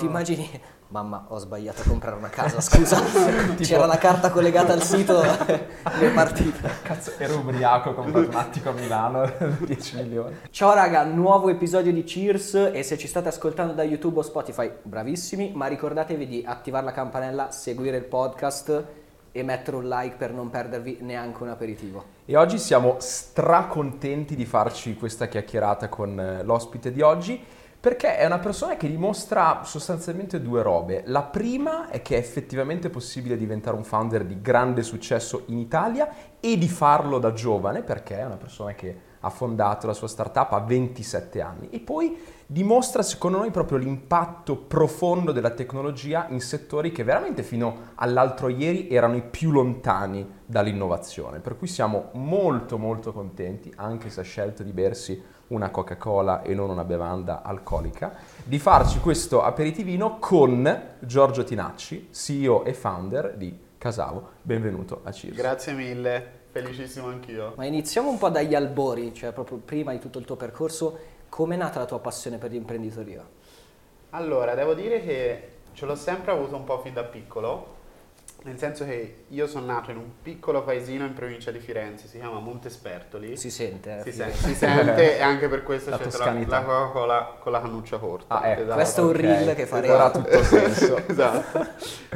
Ti immagini, mamma ho sbagliato a comprare una casa, scusa, c'era la carta collegata al sito, è partita. Cazzo, ero ubriaco, ho comprato un attico a Milano, 10 milioni. Ciao raga, nuovo episodio di Cheers e se ci state ascoltando da YouTube o Spotify, bravissimi, ma ricordatevi di attivare la campanella, seguire il podcast e mettere un like per non perdervi neanche un aperitivo. E oggi siamo stracontenti di farci questa chiacchierata con eh, l'ospite di oggi perché è una persona che dimostra sostanzialmente due robe. La prima è che è effettivamente possibile diventare un founder di grande successo in Italia e di farlo da giovane, perché è una persona che ha fondato la sua startup a 27 anni. E poi dimostra secondo noi proprio l'impatto profondo della tecnologia in settori che veramente fino all'altro ieri erano i più lontani dall'innovazione. Per cui siamo molto molto contenti, anche se ha scelto di bersi una Coca-Cola e non una bevanda alcolica, di farci questo aperitivino con Giorgio Tinacci, CEO e founder di Casavo. Benvenuto a Cheers. Grazie mille, felicissimo anch'io. Ma iniziamo un po' dagli albori, cioè proprio prima di tutto il tuo percorso, come è nata la tua passione per l'imprenditoria? Allora, devo dire che ce l'ho sempre avuto un po' fin da piccolo, nel senso che io sono nato in un piccolo paesino in provincia di Firenze, si chiama Montespertoli. Si sente, eh? Si, sente, si sente e anche per questo La c'è la, la Coca-Cola con la cannuccia corta. Ah, ecco. Esatto. Questo è un ok. reel che faremo. Ora ha tutto senso. esatto.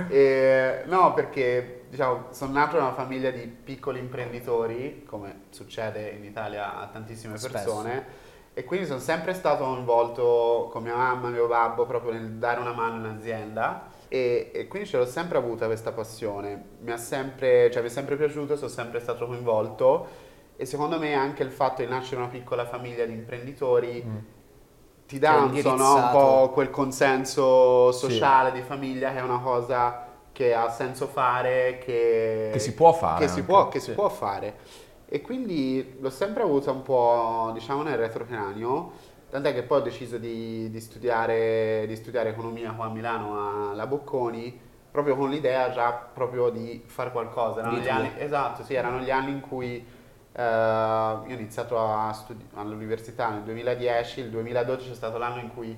E, no, perché diciamo, sono nato in una famiglia di piccoli imprenditori, come succede in Italia a tantissime Spesso. persone, e quindi sono sempre stato coinvolto con mia mamma e mio babbo proprio nel dare una mano in azienda. E, e quindi ce l'ho sempre avuta questa passione, mi, ha sempre, cioè, mi è sempre piaciuto, sono sempre stato coinvolto e secondo me anche il fatto di nascere in una piccola famiglia di imprenditori Mm. ti dà un, so, no, un po' quel consenso sociale di famiglia che è una cosa che ha senso fare, che, Che si può fare che si può, che si sì. può fare. E quindi l'ho sempre avuta un po', diciamo, nel retrocranio, tant'è che poi ho deciso di, di studiare, di studiare economia qua a Milano alla Bocconi, proprio con l'idea già proprio di fare qualcosa. Erano gli anni, esatto, sì, erano gli anni in cui eh, io ho iniziato a studi- all'università nel 2010, il 2012 è stato l'anno in cui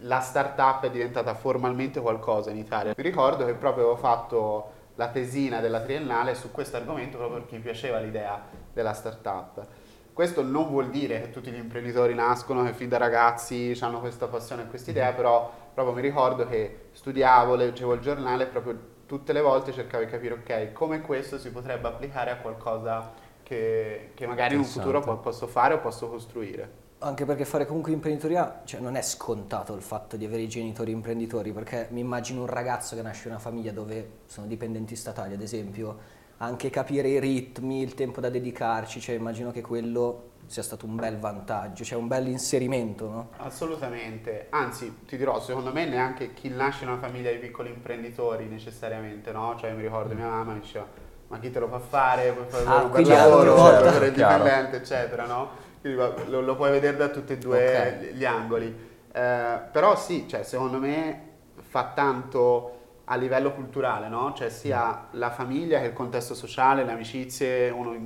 la startup è diventata formalmente qualcosa in Italia. Mi ricordo che proprio avevo fatto la tesina della triennale su questo argomento proprio perché mi piaceva l'idea della startup. Questo non vuol dire che tutti gli imprenditori nascono, che fin da ragazzi hanno questa passione e questa idea, però proprio mi ricordo che studiavo, leggevo il giornale e proprio tutte le volte cercavo di capire, ok, come questo si potrebbe applicare a qualcosa che, che magari in un futuro posso fare o posso costruire. Anche perché fare comunque imprenditoria, cioè non è scontato il fatto di avere i genitori imprenditori, perché mi immagino un ragazzo che nasce in una famiglia dove sono dipendenti statali, ad esempio, anche capire i ritmi, il tempo da dedicarci, cioè immagino che quello sia stato un bel vantaggio, cioè un bel inserimento, no? Assolutamente, anzi ti dirò, secondo me neanche chi nasce in una famiglia di piccoli imprenditori necessariamente, no? Cioè mi ricordo mia mamma mi diceva, ma chi te lo fa fare? Puoi fare Ah, un quindi lavoro, fare il Chiaro. dipendente, eccetera, no? Lo, lo puoi vedere da tutti e due Ok. gli angoli. Eh, però sì, cioè, secondo me fa tanto a livello culturale, no? Cioè sia la famiglia che il contesto sociale, le amicizie, uno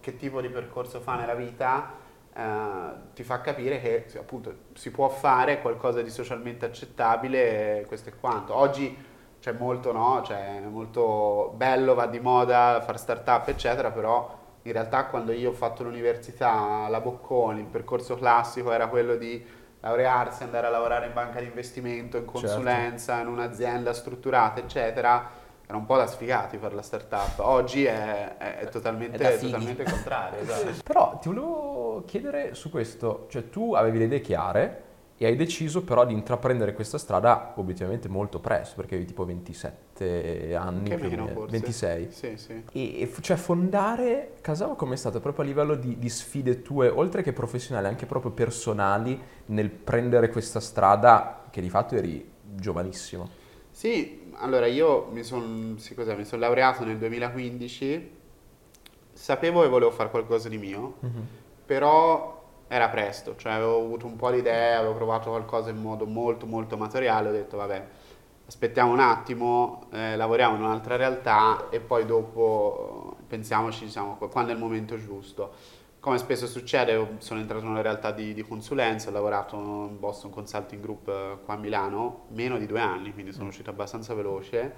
che tipo di percorso fa nella vita, eh, ti fa capire che appunto si può fare qualcosa di socialmente accettabile, questo è quanto. Oggi c'è molto, no? Cioè, è molto bello, va di moda fare startup, eccetera, però in realtà quando io ho fatto l'università alla Bocconi, il percorso classico era quello di laurearsi, andare a lavorare in banca di investimento, in Certo. consulenza, in un'azienda strutturata, eccetera. Era un po' da sfigati fare la startup. Oggi è, è- è totalmente, È totalmente contrario. esatto. Però ti volevo chiedere su questo, cioè tu avevi le idee chiare e hai deciso però di intraprendere questa strada obiettivamente molto presto, perché avevi tipo 27 anni, Che meno, forse. 26. Sì, sì. E, cioè fondare Casavo com'è stato proprio a livello di, di sfide tue, oltre che professionali, anche proprio personali, nel prendere questa strada che di fatto eri giovanissimo. Sì, allora io mi sono sì, son laureato nel 2015, sapevo che volevo fare qualcosa di mio, però era presto, cioè avevo avuto un po' di idee, avevo provato qualcosa in modo molto molto amatoriale, ho detto vabbè, aspettiamo un attimo, eh, lavoriamo in un'altra realtà e poi dopo pensiamoci diciamo, quando è il momento giusto. come spesso succede, sono entrato in una realtà di, di consulenza, ho lavorato in Boston Consulting Group eh, qua a Milano, meno di due anni, quindi sono uscito abbastanza veloce.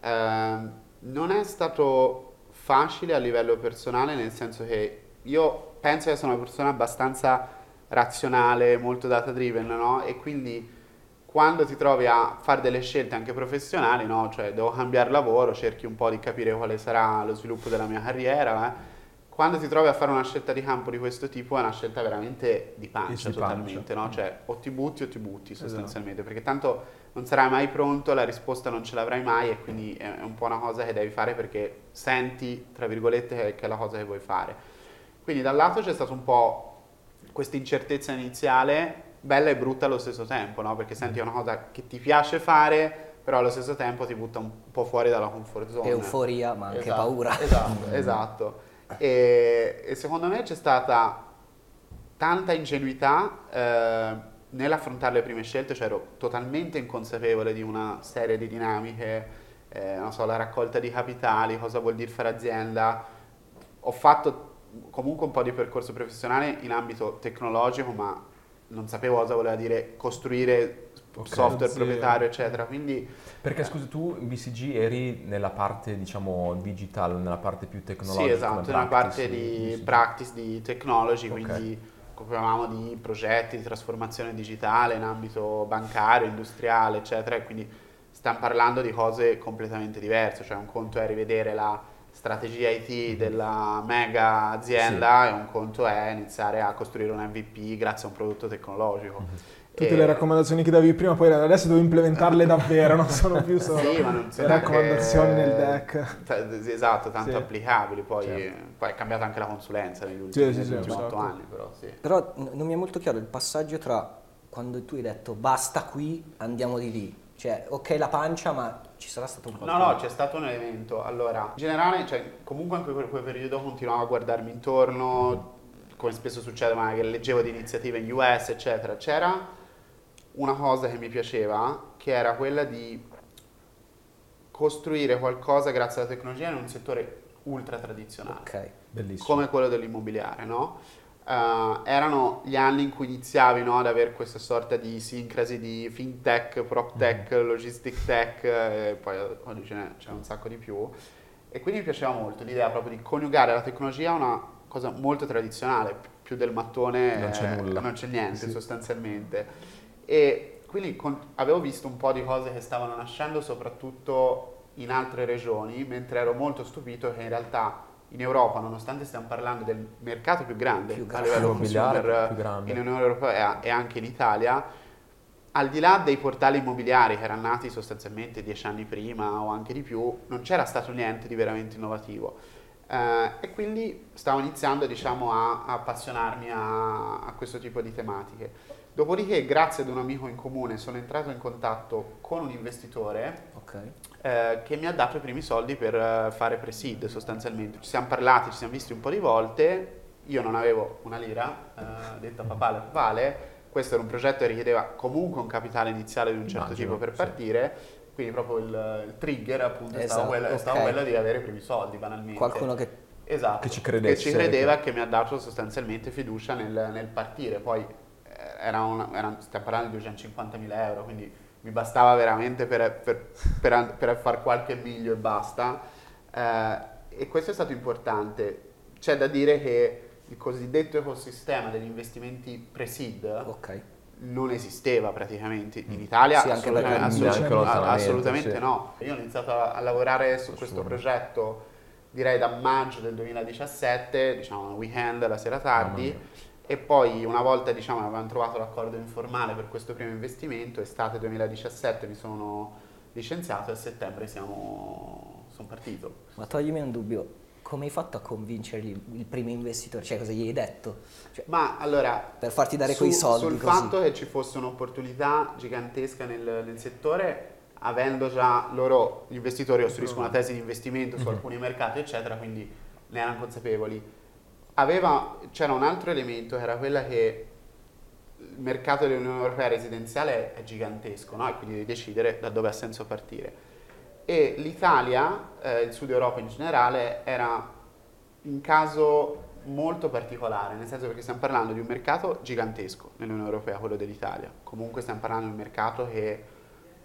Eh, non è stato facile a livello personale, nel senso che io penso di essere una persona abbastanza razionale, molto data driven, no? E quindi quando ti trovi a fare delle scelte anche professionali, no? Cioè devo cambiare lavoro, cerchi un po' di capire quale sarà lo sviluppo della mia carriera, eh? quando ti trovi a fare una scelta di campo di questo tipo è una scelta veramente di pancia di totalmente, pancia. no? Cioè o ti butti o ti butti Esatto. sostanzialmente, perché tanto non sarai mai pronto, la risposta non ce l'avrai mai e quindi è un po' una cosa che devi fare perché senti, tra virgolette, che che è la cosa che vuoi fare. Quindi dal lato c'è stata un po' questa incertezza iniziale, bella e brutta allo stesso tempo, no? Perché senti è una cosa che ti piace fare, però allo stesso tempo ti butta un po' fuori dalla comfort zone. Euforia, ma anche Esatto, paura. Esatto, esatto. E, e secondo me c'è stata tanta ingenuità eh, nell'affrontare le prime scelte, cioè ero totalmente inconsapevole di una serie di dinamiche, eh, non so, la raccolta di capitali, cosa vuol dire fare azienda. Ho fatto comunque un po' di percorso professionale in ambito tecnologico, ma non sapevo cosa voleva dire costruire Ok. software Sì. proprietario, eccetera. Quindi Perché scusa, tu in BCG eri nella parte, diciamo, digital, nella parte più tecnologica? Sì, esatto, nella parte di BCG. practice di technology, Ok. quindi occupavamo di progetti di trasformazione digitale in ambito bancario, industriale, eccetera, e quindi stiamo parlando di cose completamente diverse, cioè un conto è rivedere la strategia IT della mega azienda e un conto è iniziare a costruire un MVP grazie a un prodotto tecnologico. Tutte E- le raccomandazioni che davi prima, poi adesso devo implementarle davvero, non sono più solo Sì, ma non le raccomandazioni nel deck. T- esatto, tanto Sì. applicabili, poi, Certo. poi è cambiata anche la consulenza negli ultimi, sì, negli sì, ultimi un otto sacco. anni, però sì. Però n- non mi è molto chiaro il passaggio tra quando tu hai detto basta qui, andiamo di lì. Cioè, ok la pancia, ma ci sarà stato un po' No, no, c'è stato un evento. Allora, in generale, cioè, comunque anche quel, quel periodo continuavo a guardarmi intorno, come spesso succede, magari leggevo di iniziative in US, eccetera. C'era una cosa che mi piaceva, che era quella di costruire qualcosa grazie alla tecnologia in un settore ultra tradizionale Ok. Bellissimo. come quello dell'immobiliare, no? Eh, erano gli anni in cui iniziavi no, ad avere questa sorta di sincrasi di fintech, prop tech, logistic tech, e poi oggi ce n'è, c'è un sacco di più. E quindi mi piaceva molto l'idea proprio di coniugare la tecnologia a una cosa molto tradizionale, pi- più del mattone Non c'è eh, nulla. non c'è niente Sì. sostanzialmente. E quindi con- avevo visto un po' di cose che stavano nascendo soprattutto in altre regioni, mentre ero molto stupito che in realtà in Europa, nonostante stiamo parlando del mercato più grande Più a livello consumer più in Unione Europea e anche in Italia, al di là dei portali immobiliari che erano nati sostanzialmente dieci anni prima o anche di più, non c'era stato niente di veramente innovativo. Eh, e quindi stavo iniziando diciamo, a, a appassionarmi a, a questo tipo di tematiche. Dopodiché, grazie ad un amico in comune, sono entrato in contatto con un investitore Ok. Eh, che mi ha dato i primi soldi per eh, fare pre-seed sostanzialmente. Ci siamo parlati, ci siamo visti un po' di volte, io non avevo una lira, eh, detto a papale a papale, questo era un progetto che richiedeva comunque un capitale iniziale di un certo Immagino, tipo per sì. partire, quindi proprio il, il trigger appunto Esatto, quello, è stato ok. quello di avere i primi soldi banalmente. Qualcuno che... Esatto, Che ci credesse, che ci credeva e che mi ha dato sostanzialmente fiducia nel, nel partire. Poi eh, era una- era- stiamo parlando di 250.000 euro, quindi mi bastava veramente per, per, per, per far qualche miglio e basta. Eh, e questo è stato importante. C'è da dire che il cosiddetto ecosistema degli investimenti pre-seed Ok. non esisteva praticamente in Italia, Sì, assolutamente, assolutamente- assolutamente sì. no. Io ho iniziato a, a lavorare su questo progetto direi da maggio del 2017, diciamo un weekend la sera tardi mia. E poi una volta diciamo avevamo trovato l'accordo informale per questo primo investimento, estate 2017 mi sono licenziato e a settembre siamo sono partito. Ma toglimi un dubbio. Come hai fatto a convincere il, il primo investitore? Cioè, cosa gli hai detto? Cioè, Ma allora per farti dare su- quei soldi sul così. fatto che ci fosse un'opportunità gigantesca nel, nel settore, avendo già loro, gli investitori, costruiscono una tesi di investimento su alcuni mercati, eccetera, quindi ne erano consapevoli. Aveva, c'era un altro elemento che era quella che il mercato dell'Unione Europea residenziale è gigantesco, no? e quindi devi decidere da dove ha senso partire. E l'Italia, eh, il Sud Europa in generale, era in caso molto particolare, nel senso perché stiamo parlando di un mercato gigantesco nell'Unione Europea, quello dell'Italia. Comunque stiamo parlando di un mercato che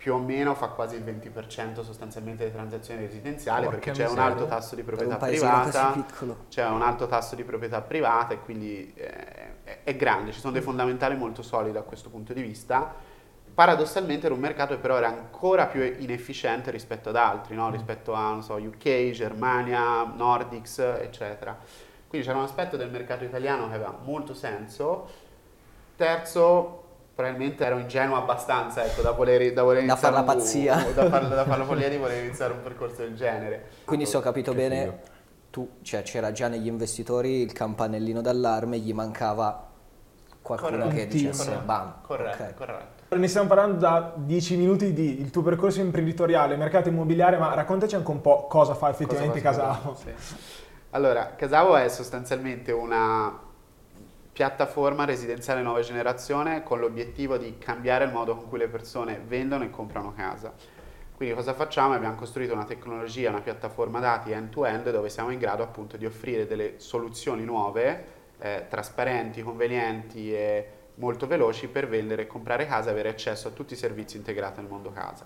più o meno fa quasi il 20% sostanzialmente delle transazioni residenziali Porca perché c'è un alto tasso di proprietà privata, c'è un alto tasso di proprietà privata e quindi eh, è, è grande, ci sono dei fondamentali molto solidi da questo punto di vista. Paradossalmente era un mercato che però era ancora più inefficiente rispetto ad altri, no? rispetto a non so, UK, Germania, Nordics, eccetera. Quindi c'era un aspetto del mercato italiano che aveva molto senso. Terzo, probabilmente ero ingenuo abbastanza ecco, da voler, da voler Da iniziare far la un- pazzia. da, farlo, da farlo follia di voler iniziare un percorso del genere. Quindi se ho capito Che bene, figo. tu, cioè, c'era già negli investitori il campanellino d'allarme, gli mancava qualcuno Corretto, che dicesse corretto, bam. Corretto, ok. corretto. Ne stiamo parlando da 10 minuti di il tuo percorso imprenditoriale, mercato immobiliare, ma raccontaci anche un po' cosa fa effettivamente Cosa fa Casavo. Sì. Allora, Casavo è sostanzialmente una piattaforma residenziale nuova generazione con l'obiettivo di cambiare il modo con cui le persone vendono e comprano casa. Quindi cosa facciamo? Abbiamo costruito una tecnologia, una piattaforma dati end-to-end dove siamo in grado appunto di offrire delle soluzioni nuove, eh, trasparenti, convenienti e molto veloci per vendere e comprare casa e avere accesso a tutti i servizi integrati nel mondo casa.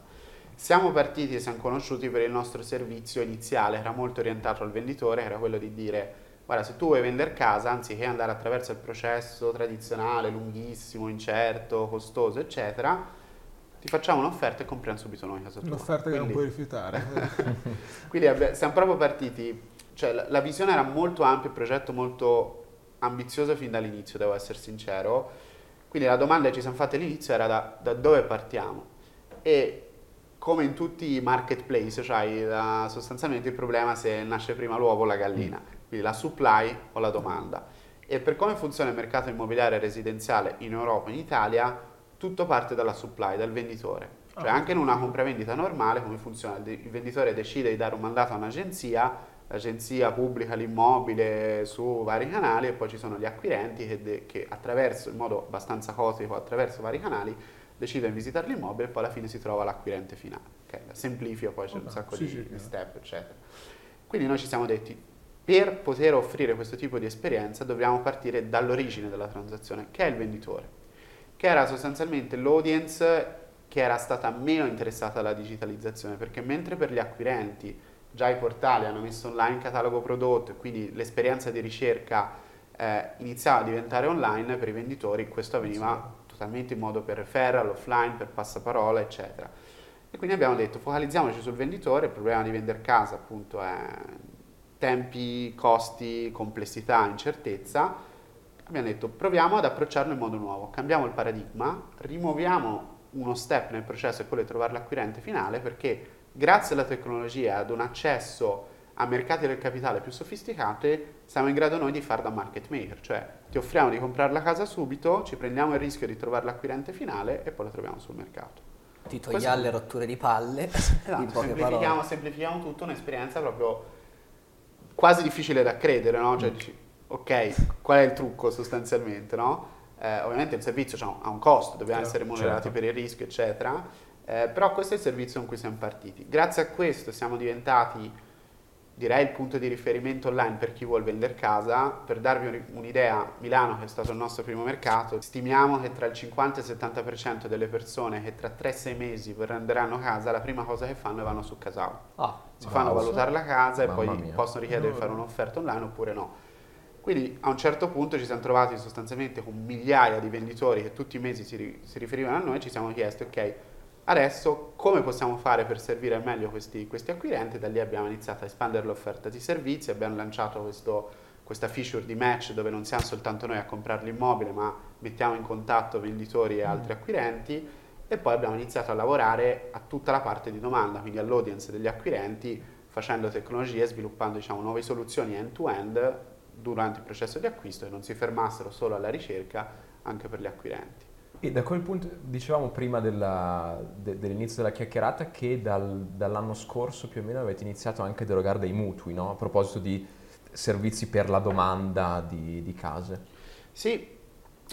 Siamo partiti e siamo conosciuti per il nostro servizio iniziale, era molto orientato al venditore, era quello di dire guarda se tu vuoi vendere casa, anziché andare attraverso il processo tradizionale, lunghissimo, incerto, costoso, eccetera, ti facciamo un'offerta e compriamo subito noi casa tua. Un'offerta che non Quindi- puoi rifiutare. quindi abbi- siamo proprio partiti, cioè la, la visione era molto ampia, il progetto molto ambizioso fin dall'inizio, devo essere sincero. Quindi la domanda che ci siamo fatti all'inizio era da, da dove partiamo? E come in tutti i marketplace, cioè sostanzialmente il problema se nasce prima l'uovo o la gallina, quindi la supply o la domanda. E per come funziona il mercato immobiliare residenziale in Europa e in Italia, tutto parte dalla supply, dal venditore. Cioè Ah. anche in una compravendita normale come funziona? Il venditore decide di dare un mandato a un'agenzia, l'agenzia pubblica l'immobile su vari canali e poi ci sono gli acquirenti che, de- che attraverso, in modo abbastanza cotico, attraverso vari canali, decidono di visitare l'immobile e poi alla fine si trova l'acquirente finale. ok? Semplifica, poi c'è un Ok, sacco sì, di, sì, di step, eccetera. Quindi noi ci siamo detti, per poter offrire questo tipo di esperienza dobbiamo partire dall'origine della transazione, che è il venditore, che era sostanzialmente l'audience che era stata meno interessata alla digitalizzazione, perché mentre per gli acquirenti già i portali hanno messo online catalogo prodotto e quindi l'esperienza di ricerca eh, iniziava a diventare online, per i venditori questo avveniva totalmente in modo per referral, offline, per passaparola, eccetera. E quindi abbiamo detto focalizziamoci sul venditore, il problema di vendere casa appunto è tempi, costi, complessità, incertezza. Abbiamo detto proviamo ad approcciarlo in modo nuovo, cambiamo il paradigma, rimuoviamo uno step nel processo, è quello di trovare l'acquirente finale, perché grazie alla tecnologia e ad un accesso a mercati del capitale più sofisticati siamo in grado noi di fare da market maker, cioè ti offriamo di comprare la casa subito, ci prendiamo il rischio di trovare l'acquirente finale e poi lo troviamo sul mercato. Ti togliamo le rotture di palle, Esatto, semplifichiamo, semplifichiamo tutto, un'esperienza proprio quasi difficile da credere, no? Cioè dici, ok, qual è il trucco sostanzialmente, no? Eh, ovviamente il servizio un- ha un costo, dobbiamo Certo, essere remunerati certo. per il rischio, eccetera, eh, però questo è il servizio con cui siamo partiti. Grazie a questo siamo diventati, direi, il punto di riferimento online per chi vuole vendere casa. Per darvi un- un'idea, Milano, che è stato il nostro primo mercato, stimiamo che tra il 50 e il 70% delle persone che tra 3-6 mesi prenderanno casa, la prima cosa che fanno è vanno su Casao Ah, si fanno valutare la casa e Mamma poi mia. possono richiedere di fare un'offerta online oppure no. Quindi a un certo punto ci siamo trovati sostanzialmente con migliaia di venditori che tutti i mesi si, si riferivano a noi e ci siamo chiesti, ok, adesso come possiamo fare per servire al meglio questi, questi acquirenti? Da lì abbiamo iniziato a espandere l'offerta di servizi, abbiamo lanciato questo- questa feature di match dove non siamo soltanto noi a comprare l'immobile, ma mettiamo in contatto venditori e altri acquirenti e poi abbiamo iniziato a lavorare a tutta la parte di domanda, quindi all'audience degli acquirenti, facendo tecnologie, sviluppando diciamo, nuove soluzioni end-to-end durante il processo di acquisto e non si fermassero solo alla ricerca anche per gli acquirenti. E da quel punto, dicevamo prima della- de- dell'inizio della chiacchierata, che dal- dall'anno scorso più o meno avete iniziato anche ad erogare dei mutui, no? A proposito di servizi per la domanda di, di case. Sì,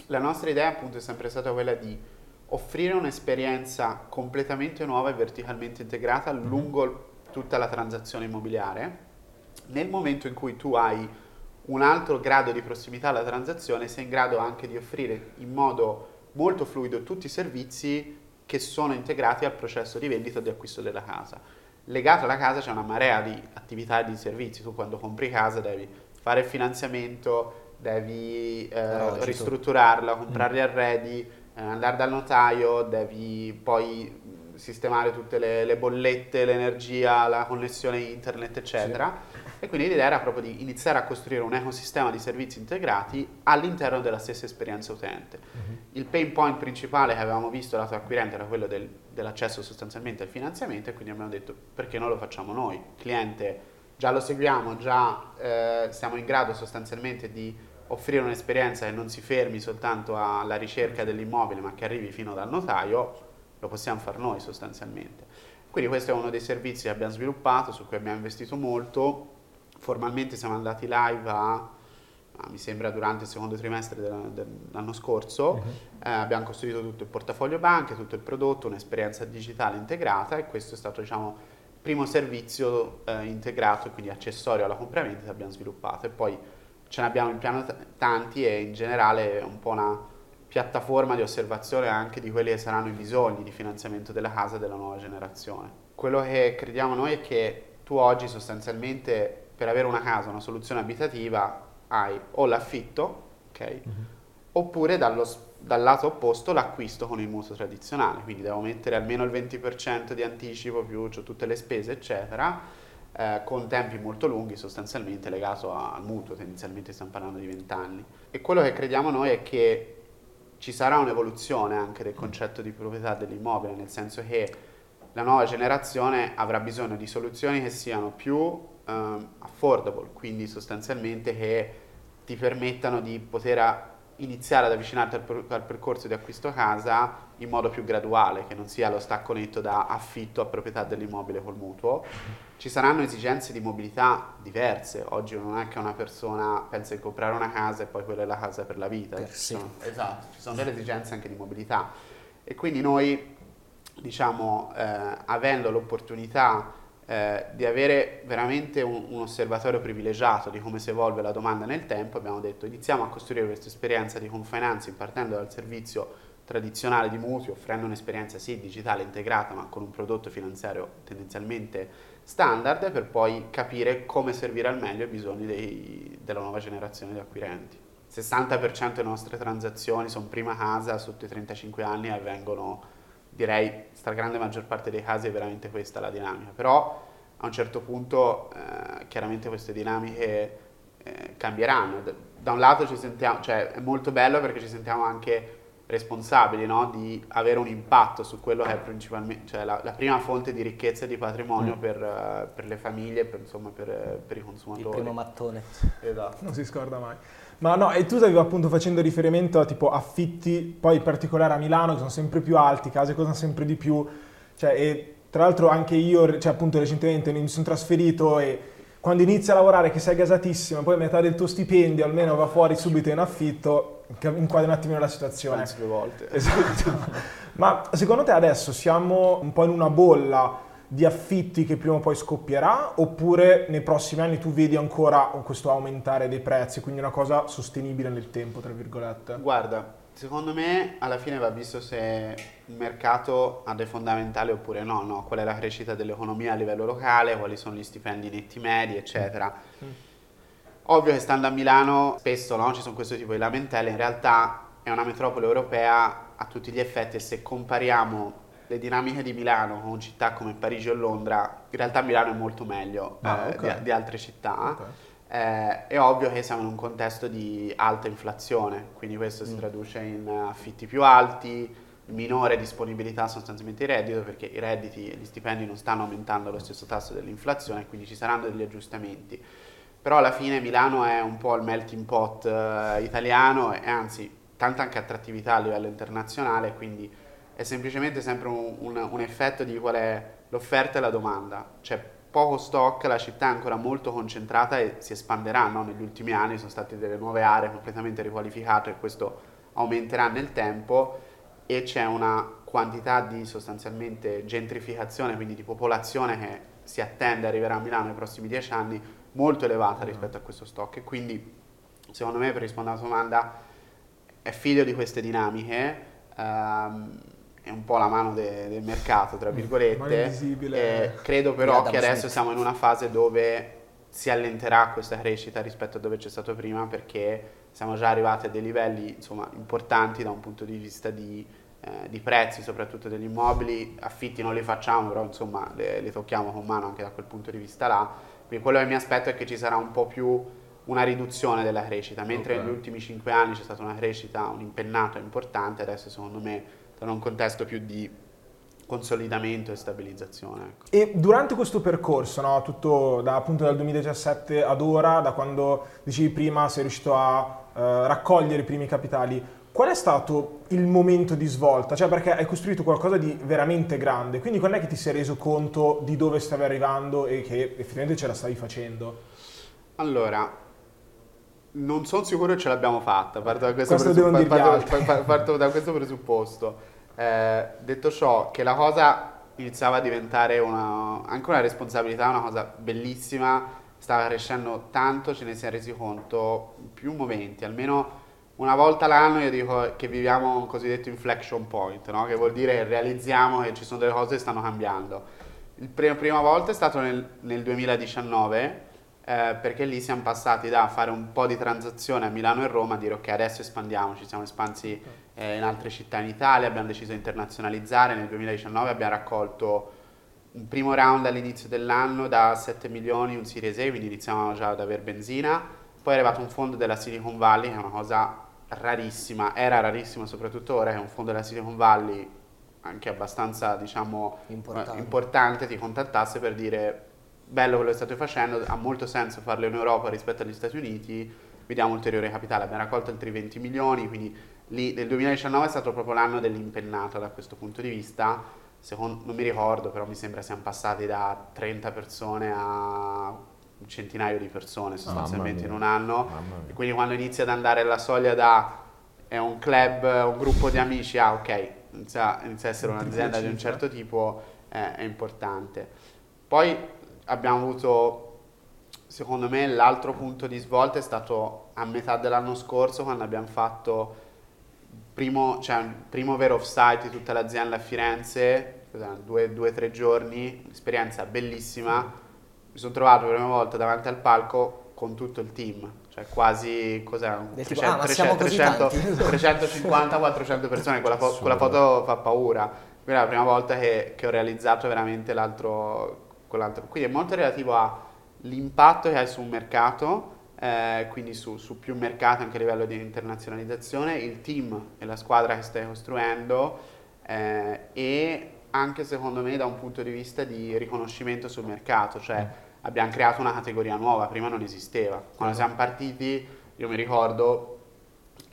la nostra idea appunto è sempre stata quella di offrire un'esperienza completamente nuova e verticalmente integrata lungo tutta la transazione immobiliare. Nel momento in cui tu hai un altro grado di prossimità alla transazione, sei in grado anche di offrire in modo molto fluido tutti i servizi che sono integrati al processo di vendita o di acquisto della casa. Legato alla casa c'è una marea di attività e di servizi, tu quando compri casa devi fare il finanziamento, devi eh, ristrutturarla, comprare gli arredi, eh, andare dal notaio, devi poi sistemare tutte le, le, bollette, l'energia, la connessione internet, eccetera. Sì. E quindi l'idea era proprio di iniziare a costruire un ecosistema di servizi integrati all'interno della stessa esperienza utente. Uh-huh. Il pain point principale che avevamo visto lato acquirente era quello del, dell'accesso sostanzialmente al finanziamento e quindi abbiamo detto perché non lo facciamo noi? Il cliente già lo seguiamo, già eh, siamo in grado sostanzialmente di offrire un'esperienza che non si fermi soltanto alla ricerca dell'immobile ma che arrivi fino dal notaio, lo possiamo fare noi sostanzialmente. Quindi questo è uno dei servizi che abbiamo sviluppato, su cui abbiamo investito molto. Formalmente siamo andati live a, mi sembra durante il secondo trimestre della, dell'anno scorso, uh-huh. eh, abbiamo costruito tutto il portafoglio banche, tutto il prodotto, un'esperienza digitale integrata e questo è stato diciamo il primo servizio eh, integrato, quindi accessorio alla compravendita che abbiamo sviluppato e poi ce ne abbiamo in piano t- tanti e in generale è un po' una piattaforma di osservazione anche di quelli che saranno i bisogni di finanziamento della casa della nuova generazione. Quello che crediamo noi è che tu oggi sostanzialmente per avere una casa, una soluzione abitativa, hai o l'affitto, ok? Mm-hmm. Oppure dallo, dal lato opposto l'acquisto con il mutuo tradizionale, quindi devo mettere almeno il 20% di anticipo più cioè, tutte le spese, eccetera, eh, con tempi molto lunghi sostanzialmente legato al mutuo, tendenzialmente stiamo parlando di 20 anni. E quello che crediamo noi è che ci sarà un'evoluzione anche del concetto di proprietà dell'immobile, nel senso che la nuova generazione avrà bisogno di soluzioni che siano più um, affordable, quindi sostanzialmente che ti permettano di poter iniziare ad avvicinarti al, per- al, percorso di acquisto casa in modo più graduale, che non sia lo stacco netto da affitto a proprietà dell'immobile col mutuo. Ci saranno esigenze di mobilità diverse. Oggi non è che una persona pensa di comprare una casa e poi quella è la casa per la vita. Per sì. sono, esatto, ci sono delle esigenze anche di mobilità. E quindi noi, diciamo, eh, avendo l'opportunità eh, di avere veramente un, un, osservatorio privilegiato di come si evolve la domanda nel tempo, abbiamo detto iniziamo a costruire questa esperienza di confinancing partendo dal servizio tradizionale di mutui, offrendo un'esperienza sì digitale integrata ma con un prodotto finanziario tendenzialmente standard per poi capire come servire al meglio i bisogni dei, della nuova generazione di acquirenti. 60% delle nostre transazioni sono prima casa sotto i 35 anni e avvengono direi stragrande maggior parte dei casi è veramente questa la dinamica, però a un certo punto eh, chiaramente queste dinamiche eh, cambieranno. Da un lato ci sentiamo, cioè è molto bello perché ci sentiamo anche responsabili no? di avere un impatto su quello che è principalmente cioè la, la prima fonte di ricchezza e di patrimonio mm. per, uh, per, le famiglie, per, insomma, per, per, i consumatori. Il primo mattone. Esatto. Non si scorda mai. Ma no, e tu stavi appunto facendo riferimento a tipo affitti, poi in particolare a Milano, che sono sempre più alti, case costano sempre di più. Cioè, e tra l'altro anche io, cioè appunto recentemente mi sono trasferito e quando inizi a lavorare che sei gasatissimo, poi metà del tuo stipendio almeno va fuori subito in affitto, inquadri un attimino la situazione. Penso due volte. Esatto. Ma secondo te adesso siamo un po' in una bolla di affitti che prima o poi scoppierà oppure nei prossimi anni tu vedi ancora questo aumentare dei prezzi, quindi una cosa sostenibile nel tempo, tra virgolette? Guarda, secondo me alla fine va visto se il mercato ha dei fondamentali oppure no, no? qual è la crescita dell'economia a livello locale, quali sono gli stipendi netti medi, eccetera. Mm. Ovvio che stando a Milano spesso no, ci sono questo tipo di lamentele, in realtà è una metropoli europea a tutti gli effetti e se compariamo le dinamiche di Milano con città come Parigi o Londra, in realtà Milano è molto meglio ah, eh, okay. di, di, altre città. Okay. Eh, è ovvio che siamo in un contesto di alta inflazione, quindi questo mm. si traduce in affitti più alti, minore disponibilità sostanzialmente di reddito perché i redditi e gli stipendi non stanno aumentando allo stesso tasso dell'inflazione, quindi ci saranno degli aggiustamenti. Però alla fine Milano è un po' il melting pot eh, italiano e anzi tanta anche attrattività a livello internazionale, quindi è semplicemente sempre un, un, un effetto di qual è l'offerta e la domanda. C'è poco stock, la città è ancora molto concentrata e si espanderà no? negli ultimi anni, sono state delle nuove aree completamente riqualificate e questo aumenterà nel tempo e c'è una quantità di sostanzialmente gentrificazione, quindi di popolazione che si attende arriverà a Milano nei prossimi dieci anni molto elevata rispetto a questo stock e quindi secondo me per rispondere alla domanda è figlio di queste dinamiche, ehm, è un po' la mano de- del mercato, tra Mano virgolette. Eh, credo però che adesso Smith. siamo in una fase dove si allenterà questa crescita rispetto a dove c'è stato prima perché siamo già arrivati a dei livelli insomma, importanti da un punto di vista di, eh, di prezzi, soprattutto degli immobili. Affitti non li facciamo, però insomma le, li tocchiamo con mano anche da quel punto di vista là. Quindi quello che mi aspetto è che ci sarà un po' più una riduzione della crescita, mentre Ok. negli ultimi cinque anni c'è stata una crescita, un impennato importante, adesso secondo me sono un contesto più di consolidamento e stabilizzazione. Ecco. E durante questo percorso, no, tutto da, appunto dal 2017 ad ora, da quando dicevi prima sei riuscito a eh, raccogliere i primi capitali, qual è stato il momento di svolta? Cioè perché hai costruito qualcosa di veramente grande, quindi quando è che ti sei reso conto di dove stavi arrivando e che effettivamente ce la stavi facendo? Allora, non sono sicuro che ce l'abbiamo fatta, parto da questo, Questo presu- devono dirvi parto- parto da questo presupposto. Eh, detto ciò, che la cosa iniziava a diventare una- anche una responsabilità, una cosa bellissima, stava crescendo tanto, ce ne si è resi conto in più momenti, almeno una volta l'anno io dico che viviamo un cosiddetto inflection point, no? che vuol dire realizziamo che ci sono delle cose che stanno cambiando. La prima volta è stato nel, nel 2019, eh, perché lì siamo passati da fare un po' di transazione a Milano e Roma a dire ok adesso espandiamo, ci siamo espansi eh, in altre città in Italia, abbiamo deciso di internazionalizzare, nel 2019 abbiamo raccolto un primo round all'inizio dell'anno da 7 milioni, un Series A, quindi iniziamo già ad avere benzina, poi è arrivato un fondo della Silicon Valley, che è una cosa rarissima, era rarissima soprattutto ora, che un fondo della Silicon Valley anche abbastanza diciamo Importante. eh, importante ti contattasse per dire bello quello che state facendo, ha molto senso farlo in Europa rispetto agli Stati Uniti, vi diamo ulteriore capitale, abbiamo raccolto altri 20 milioni, quindi lì nel 2019 è stato proprio l'anno dell'impennata da questo punto di vista, Secondo- non mi ricordo, però mi sembra siamo passati da 30 persone a un centinaio di persone sostanzialmente in un anno, e quindi quando inizia ad andare la soglia da è un club, un gruppo di amici, ah ok, inizia, inizia a essere un'azienda di un certo tipo, eh, è importante. Poi abbiamo avuto, secondo me, l'altro punto di svolta è stato a metà dell'anno scorso quando abbiamo fatto il primo, cioè, primo vero off-site di tutta l'azienda a Firenze, due o tre giorni, esperienza bellissima. Mi sono trovato per la prima volta davanti al palco con tutto il team, cioè quasi cos'era, Del tipo, ah, ma siamo così tanti. 350-400 persone, quella, fo- quella foto fa paura. Quella è la prima volta che, che ho realizzato veramente l'altro, quell'altro. Quindi è molto relativo all'impatto che hai su un mercato, eh, quindi su, su più mercati anche a livello di internazionalizzazione, il team e la squadra che stai costruendo eh, e anche secondo me da un punto di vista di riconoscimento sul mercato, cioè abbiamo creato una categoria nuova, prima non esisteva. Quando siamo partiti, io mi ricordo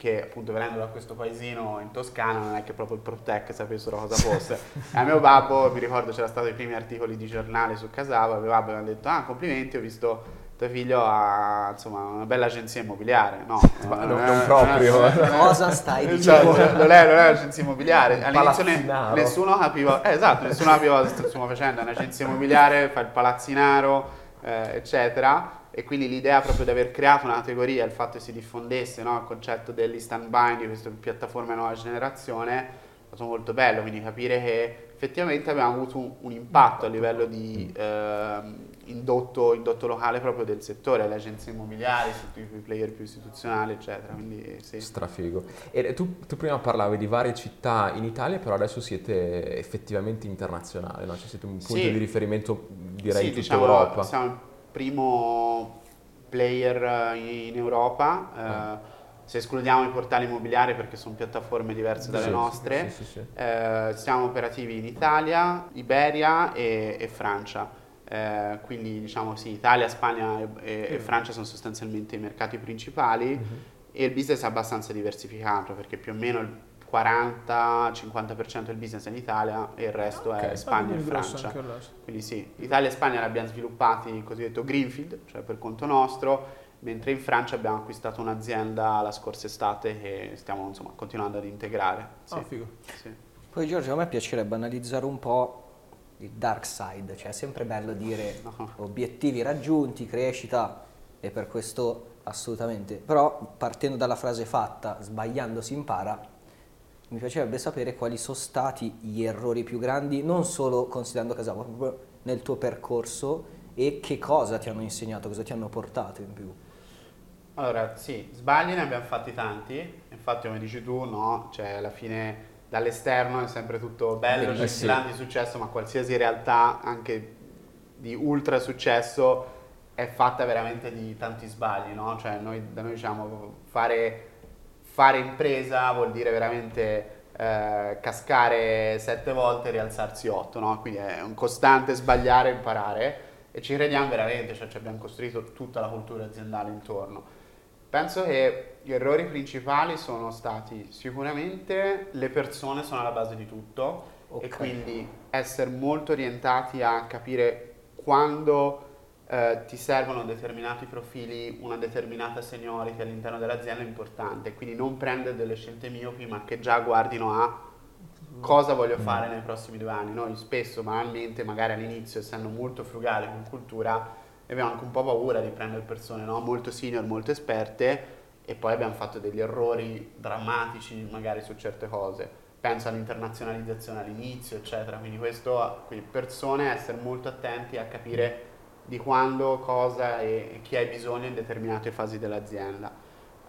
che appunto venendo da questo paesino in Toscana non è che proprio il PropTech sapessero cosa fosse. e a mio babbo, mi ricordo c'erano stati i primi articoli di giornale su Casava, mio babbo mi ha detto ah complimenti ho visto tuo figlio ha insomma una bella agenzia immobiliare. No, Ma eh, non- eh, non proprio. eh, eh, Cosa stai cioè, dicendo? cioè, non, è, non è un'agenzia immobiliare. All'inizio ne- nessuno capiva, eh, esatto, nessuno capiva cosa stiamo facendo. È un'agenzia immobiliare, fa il palazzinaro, eh, eccetera. E quindi l'idea proprio di aver creato una categoria, il fatto che si diffondesse no, il concetto degli stand-by, di queste piattaforme nuova generazione, è stato molto bello. Quindi capire che effettivamente abbiamo avuto un, un impatto a livello di ehm, indotto, indotto locale proprio del settore, le agenzie immobiliari, tutti i player più istituzionali, eccetera. Quindi sì. Strafigo. E tu, tu prima parlavi di varie città in Italia, però adesso siete effettivamente internazionali, no? Cioè siete un punto Sì. di riferimento, direi, sì, in tutta diciamo, Europa. Siamo primo player eh, in Europa. eh, Se escludiamo i portali immobiliari perché sono piattaforme diverse dalle Sì, nostre, sì, sì, eh, siamo operativi in Italia, Iberia e, e Francia. Eh, quindi diciamo sì, Italia, Spagna e, e- Francia sono sostanzialmente i mercati principali Mhm. e il business è abbastanza diversificato perché più o meno il 40-50% del business è in Italia e il resto Ok. è Spagna e Francia. Quindi sì, Italia e Spagna li abbiamo sviluppati il cosiddetto Greenfield, cioè per conto nostro, mentre in Francia abbiamo acquistato un'azienda la scorsa estate che stiamo insomma, continuando ad integrare. Sì, Ah, figo. sì. Poi Giorgio, a me piacerebbe analizzare un po' il dark side, cioè è sempre bello dire No. obiettivi raggiunti, crescita e per questo assolutamente. Però partendo dalla frase fatta, sbagliando si impara, mi piacerebbe sapere quali sono stati gli errori più grandi, non solo considerando Casavo, ma proprio nel tuo percorso e che cosa ti hanno insegnato, cosa ti hanno portato in più. Allora, sì, sbagli ne abbiamo fatti tanti, infatti come dici tu, no, cioè alla fine dall'esterno è sempre tutto bello, Bellissimo. scintillanti di successo, ma qualsiasi realtà anche di ultra successo è fatta veramente di tanti sbagli, no? Cioè noi, da noi diciamo fare, fare impresa vuol dire veramente eh, cascare sette volte e rialzarsi otto, no? Quindi è un costante sbagliare e imparare e ci crediamo veramente, cioè ci abbiamo costruito tutta la cultura aziendale intorno. Penso che gli errori principali sono stati sicuramente le persone sono alla base di tutto e Ok. quindi essere molto orientati a capire quando eh, ti servono determinati profili, una determinata seniority all'interno dell'azienda è importante, quindi non prendere delle scelte miopi ma che già guardino a cosa voglio fare nei prossimi due anni. Noi spesso, banalmente, magari all'inizio, essendo molto frugali con cultura, abbiamo anche un po' paura di prendere persone no? molto senior, molto esperte e poi abbiamo fatto degli errori drammatici magari su certe cose. Penso all'internazionalizzazione all'inizio, eccetera. Quindi questo, quindi persone essere molto attenti a capire di quando, cosa e, chi hai bisogno in determinate fasi dell'azienda.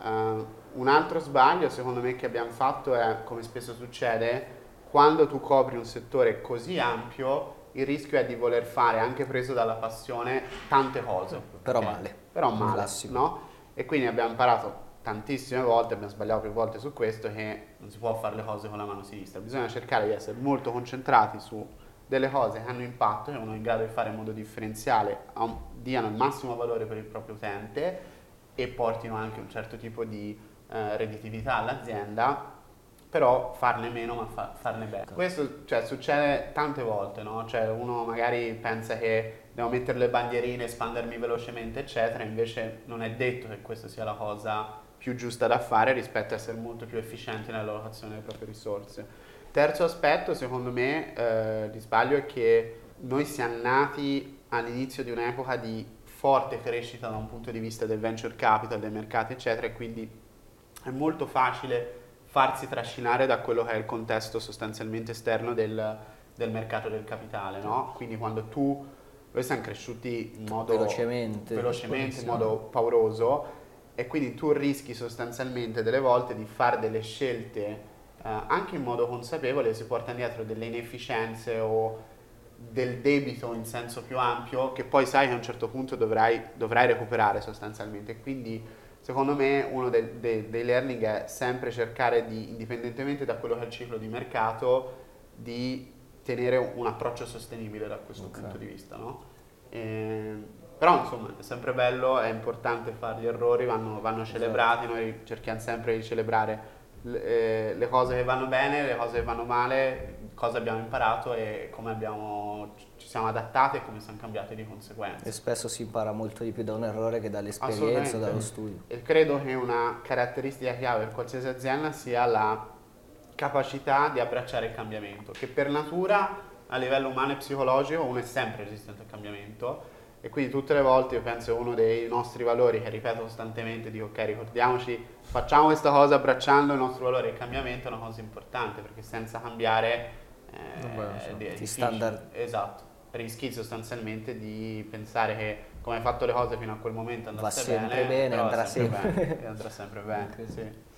Eh, un altro sbaglio, secondo me, che abbiamo fatto è, come spesso succede, quando tu copri un settore così ampio, il rischio è di voler fare, anche preso dalla passione, tante cose. Però ok? male. Però male, no? E quindi abbiamo imparato tantissime volte, abbiamo sbagliato più volte su questo, che non si può fare le cose con la mano sinistra. Bisogna cercare di essere molto concentrati su delle cose che hanno impatto, che uno è in grado di fare in modo differenziale, diano il massimo valore per il proprio utente e portino anche un certo tipo di eh, redditività all'azienda, però farne meno ma fa- farne bene. Questo cioè, succede tante volte, no? Cioè uno magari pensa che devo mettere le bandierine, espandermi velocemente, eccetera, invece non è detto che questa sia la cosa più giusta da fare rispetto a essere molto più efficienti nell'allocazione delle proprie risorse. Terzo aspetto, secondo me, eh, di sbaglio è che noi siamo nati all'inizio di un'epoca di forte crescita da un punto di vista del venture capital, dei mercati, eccetera, e quindi è molto facile farsi trascinare da quello che è il contesto sostanzialmente esterno del, del mercato del capitale, no? Quindi quando tu, noi siamo cresciuti in modo Velocemente. velocemente, in modo pauroso e quindi tu rischi sostanzialmente delle volte di fare delle scelte anche in modo consapevole si portano dietro delle inefficienze o del debito in senso più ampio che poi sai che a un certo punto dovrai, dovrai recuperare sostanzialmente. Quindi secondo me uno del- dei- dei learning è sempre cercare di, indipendentemente da quello che è il ciclo di mercato, di tenere un approccio sostenibile da questo Ok. punto di vista. No? Ehm, però insomma è sempre bello, è importante fare gli errori, vanno, vanno Esatto. celebrati, noi cerchiamo sempre di celebrare le, eh, le cose che vanno bene, le cose che vanno male, cosa abbiamo imparato e come abbiamo, ci siamo adattati e come siamo cambiati di conseguenza. E spesso si impara molto di più da un errore che dall'esperienza, dallo studio. E credo che una caratteristica chiave per qualsiasi azienda sia la capacità di abbracciare il cambiamento, che per natura a livello umano e psicologico uno è sempre resistente al cambiamento e quindi tutte le volte io penso che uno dei nostri valori che ripeto costantemente, dico ok ricordiamoci, facciamo questa cosa abbracciando il nostro valore il cambiamento è una cosa importante perché senza cambiare eh, difficile. standard- Esatto, rischi sostanzialmente di pensare che come hai fatto le cose fino a quel momento Va andasse sempre bene, bene, andrà sempre sempre. bene, e andrà sempre bene, sì.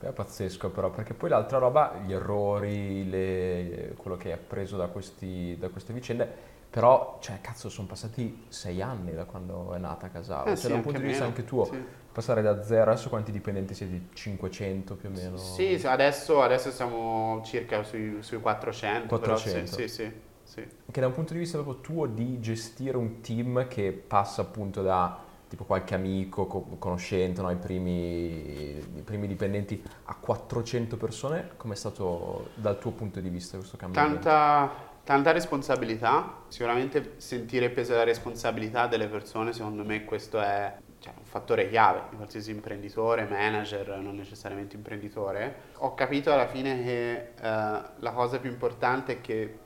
È pazzesco però, perché poi l'altra roba, gli errori, le- quello che hai appreso da, questi- da queste vicende, però, cioè, cazzo, sono passati sei anni da quando è nata Casavo. Eh cioè, sì, da un punto di vista anche tuo, sì. passare da zero, adesso quanti dipendenti siete? 500 più o meno? Sì, adesso, adesso siamo circa sui, sui 400, però sì, 400. sì, sì, sì. Che da un punto di vista proprio tuo di gestire un team che passa appunto da tipo qualche amico, co- conoscente, no? I, primi, i primi dipendenti a 400 persone, com'è stato dal tuo punto di vista questo cambiamento? Tanta, tanta responsabilità, sicuramente sentire il peso della responsabilità delle persone, secondo me questo è cioè, un fattore chiave di qualsiasi imprenditore, manager, non necessariamente imprenditore. Ho capito alla fine che eh, la cosa più importante è che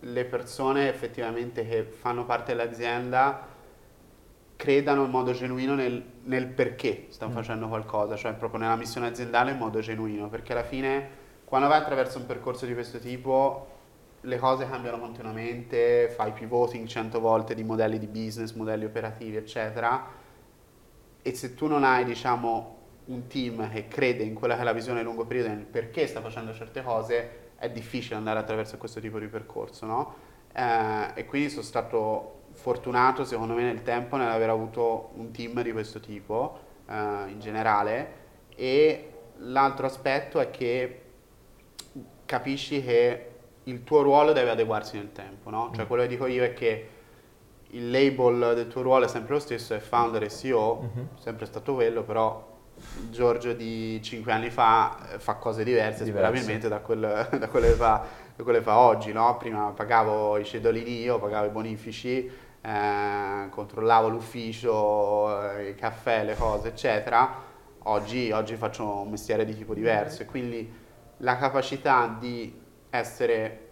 le persone effettivamente che fanno parte dell'azienda credano in modo genuino nel, nel perché stanno mm. facendo qualcosa, cioè proprio nella missione aziendale in modo genuino, perché alla fine quando vai attraverso un percorso di questo tipo le cose cambiano continuamente, fai pivoting 100 volte di modelli di business, modelli operativi, eccetera, e se tu non hai, diciamo, un team che crede in quella che è la visione a lungo periodo, nel perché sta facendo certe cose, è difficile andare attraverso questo tipo di percorso, no? Eh, e quindi sono stato fortunato, secondo me, nel tempo nell'aver avuto un team di questo tipo, eh, in generale, e l'altro aspetto è che capisci che il tuo ruolo deve adeguarsi nel tempo, no? Cioè mm. quello che dico io è che il label del tuo ruolo è sempre lo stesso, è founder e CEO, mm-hmm. sempre stato quello, però Giorgio di 5 anni fa eh, fa cose diverse, diverse. da, quel, da, quelle fa, da, quelle fa, oggi, no? Prima pagavo i cedolini io, pagavo i bonifici, eh, controllavo l'ufficio, eh, i caffè, le cose, eccetera. Oggi, oggi faccio un mestiere di tipo diverso e quindi la capacità di essere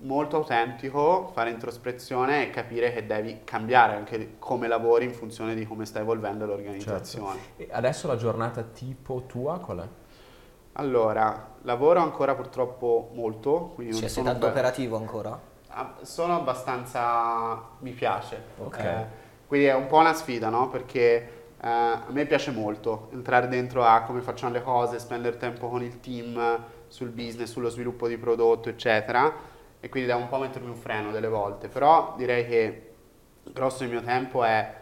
molto autentico, fare introspezione e capire che devi cambiare anche come lavori in funzione di come sta evolvendo l'organizzazione. Certo. adesso la giornata tipo tua qual è? Allora, lavoro ancora purtroppo molto. Quindi cioè, sei tanto per... operativo ancora? Sono abbastanza... mi piace. Ok. Eh, quindi è un po' una sfida, no? Perché eh, a me piace molto entrare dentro a come facciamo le cose, spendere tempo con il team, sul business, sullo sviluppo di prodotto, eccetera, e quindi devo un po' mettermi un freno delle volte, però direi che il grosso del mio tempo è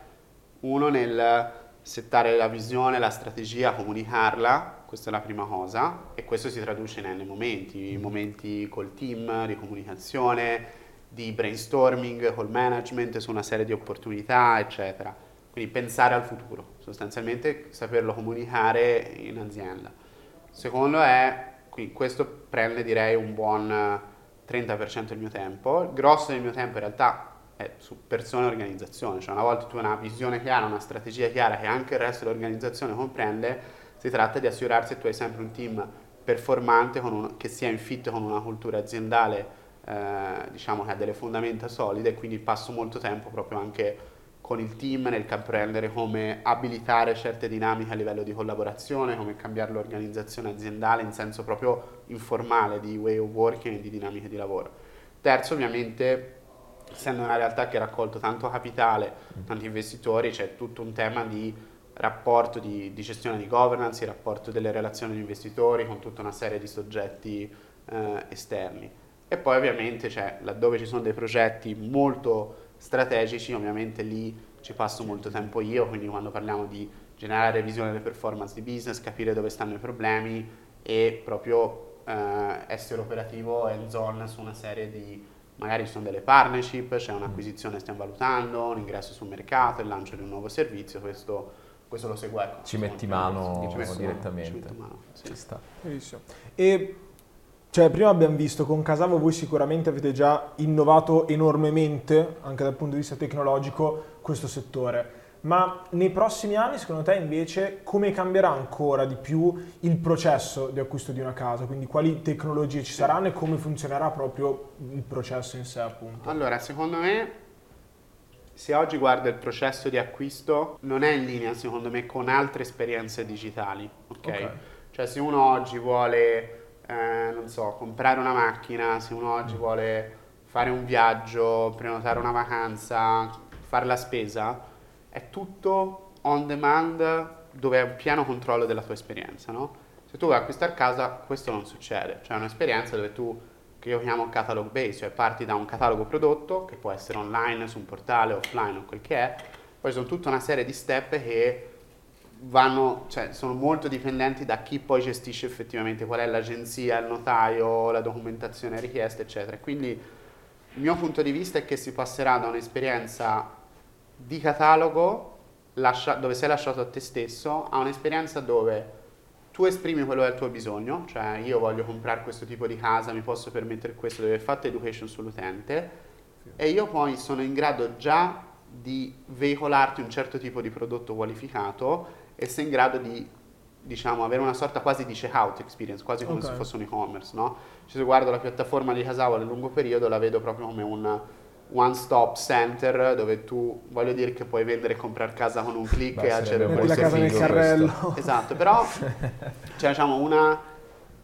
uno nel settare la visione, la strategia, comunicarla, questa è la prima cosa, e questo si traduce nei momenti, momenti col team, di comunicazione, di brainstorming col management su una serie di opportunità, eccetera. Quindi pensare al futuro, sostanzialmente saperlo comunicare in azienda. Secondo è quindi questo prende direi un buon 30% del mio tempo. Il grosso del mio tempo in realtà è su persone e organizzazione, cioè una volta tu hai una visione chiara, una strategia chiara che anche il resto dell'organizzazione comprende, si tratta di assicurarsi che tu hai sempre un team performante un, che sia in fit con una cultura aziendale eh, diciamo che ha delle fondamenta solide e quindi passo molto tempo proprio anche con il team nel comprendere come abilitare certe dinamiche a livello di collaborazione, come cambiare l'organizzazione aziendale in senso proprio informale di way of working e di dinamiche di lavoro. Terzo, ovviamente, essendo una realtà che ha raccolto tanto capitale, tanti investitori, c'è tutto un tema di rapporto di, di gestione di governance, il rapporto delle relazioni di investitori con tutta una serie di soggetti eh, esterni. E poi ovviamente, cioè, laddove ci sono dei progetti molto strategici, ovviamente lì ci passo molto tempo io, quindi quando parliamo di generare revisione delle performance di business, capire dove stanno i problemi e proprio eh, essere operativo e in zone su una serie di, magari ci sono delle partnership, c'è un'acquisizione che stiamo valutando, un ingresso sul mercato, il lancio di un nuovo servizio, questo, questo lo segue. Ecco, ci metti mano direttamente. Ci metto mano, sì. Ci sta. Benissimo. E cioè, prima abbiamo visto con Casavo voi sicuramente avete già innovato enormemente, anche dal punto di vista tecnologico, questo settore. Ma nei prossimi anni, secondo te, invece, come cambierà ancora di più il processo di acquisto di una casa? Quindi quali tecnologie ci saranno e come funzionerà proprio il processo in sé, appunto? Allora, secondo me, se oggi guarda il processo di acquisto, non è in linea, secondo me, con altre esperienze digitali, ok? okay. Cioè, se uno oggi vuole eh, non so, comprare una macchina, se uno oggi vuole fare un viaggio, prenotare una vacanza, fare la spesa, è tutto on demand dove hai un pieno controllo della tua esperienza, no? Se tu vuoi acquistare casa, questo non succede, cioè è un'esperienza dove tu, che io chiamo catalog base, cioè parti da un catalogo prodotto, che può essere online, su un portale, offline o quel che è, poi sono tutta una serie di step che vanno, cioè, sono molto dipendenti da chi poi gestisce effettivamente qual è l'agenzia, il notaio, la documentazione richiesta, eccetera. Quindi il mio punto di vista è che si passerà da un'esperienza di catalogo lascia, dove sei lasciato a te stesso a un'esperienza dove tu esprimi quello che è il tuo bisogno, cioè io voglio comprare questo tipo di casa, mi posso permettere questo, dove è fatta education sull'utente sì. e io poi sono in grado già di veicolarti un certo tipo di prodotto qualificato e sei in grado di diciamo, avere una sorta quasi di checkout experience, quasi come Ok. se fosse un e-commerce, no? Cioè, se guardo la piattaforma di Casawa nel lungo periodo la vedo proprio come un one stop center dove tu, voglio dire che puoi vendere e comprare casa con un click Beh, e accedere a po' casa nel carrello. Esatto, però c'è diciamo una,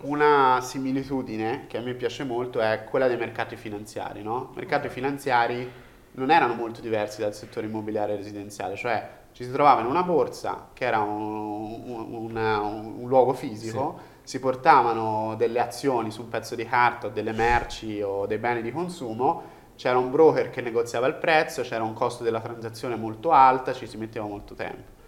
una similitudine che a me piace molto è quella dei mercati finanziari, no? Mercati finanziari non erano molto diversi dal settore immobiliare residenziale, cioè ci si trovava in una borsa che era un, un- una- un luogo fisico, si portavano delle azioni su un pezzo di carta o delle merci o dei beni di consumo, c'era un broker che negoziava il prezzo, c'era un costo della transazione molto alta, ci si metteva molto tempo.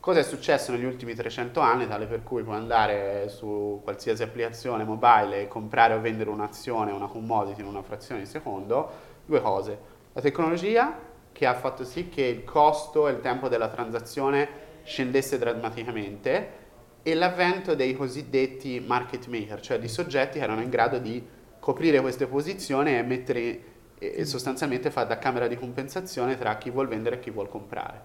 Cosa è successo negli ultimi 300 anni, tale per cui puoi andare su qualsiasi applicazione mobile e comprare o vendere un'azione, una commodity in una frazione di secondo? Due cose. La tecnologia che ha fatto sì che il costo e il tempo della transazione scendesse drammaticamente e l'avvento dei cosiddetti market maker, cioè di soggetti che erano in grado di coprire queste posizioni e mettere e e sostanzialmente fare da camera di compensazione tra chi vuol vendere e chi vuol comprare.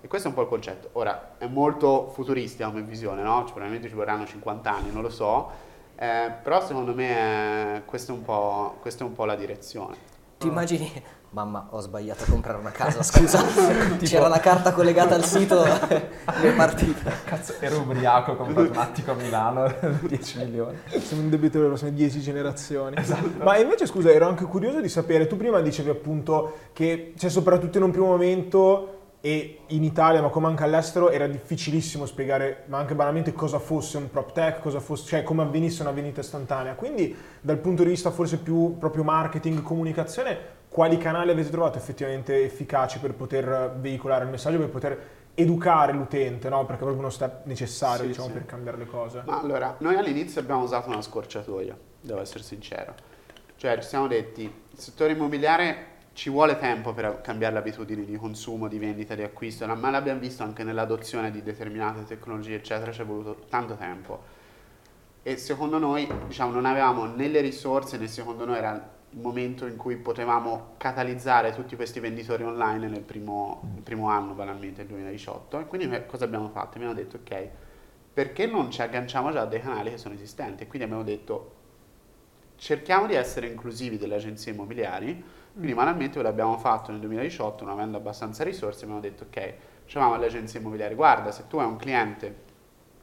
E questo è un po' il concetto. Ora, è molto futuristica come visione, no? Cioè, probabilmente ci vorranno 50 anni, non lo so, eh, però secondo me eh, questa, è un po', questa è un po' la direzione. Ti immagini? Mamma, ho sbagliato a comprare una casa, scusa. C'era la carta collegata al sito, mi è partita. Cazzo, ero ubriaco con Pragmatico a Milano, 10 milioni. Siamo in debito per le prossime 10 generazioni. Esatto. Ma invece, scusa, ero anche curioso di sapere, tu prima dicevi appunto che, cioè, soprattutto in un primo momento e in Italia, ma come anche all'estero, era difficilissimo spiegare, ma anche banalmente, cosa fosse un prop tech, cosa fosse, cioè come avvenisse una vendita istantanea. Quindi, dal punto di vista forse più proprio marketing, comunicazione, quali canali avete trovato effettivamente efficaci per poter veicolare il messaggio, per poter educare l'utente, no? Perché è proprio uno step necessario, Sì, diciamo, sì. per cambiare le cose. Ma allora, noi all'inizio abbiamo usato una scorciatoia, devo essere sincero. Cioè, ci siamo detti, il settore immobiliare ci vuole tempo per cambiare le abitudini di consumo, di vendita, di acquisto, ma l'abbiamo visto anche nell'adozione di determinate tecnologie, eccetera, ci è voluto tanto tempo. E secondo noi, diciamo, non avevamo né le risorse né secondo noi era momento in cui potevamo catalizzare tutti questi venditori online nel primo, il primo anno, banalmente, il 2018. E quindi noi cosa abbiamo fatto? Abbiamo detto, ok, perché non ci agganciamo già a dei canali che sono esistenti? E quindi abbiamo detto, cerchiamo di essere inclusivi delle agenzie immobiliari, quindi banalmente quello abbiamo fatto nel 2018, non avendo abbastanza risorse, abbiamo detto, ok, dicevamo alle agenzie immobiliari, guarda, se tu hai un cliente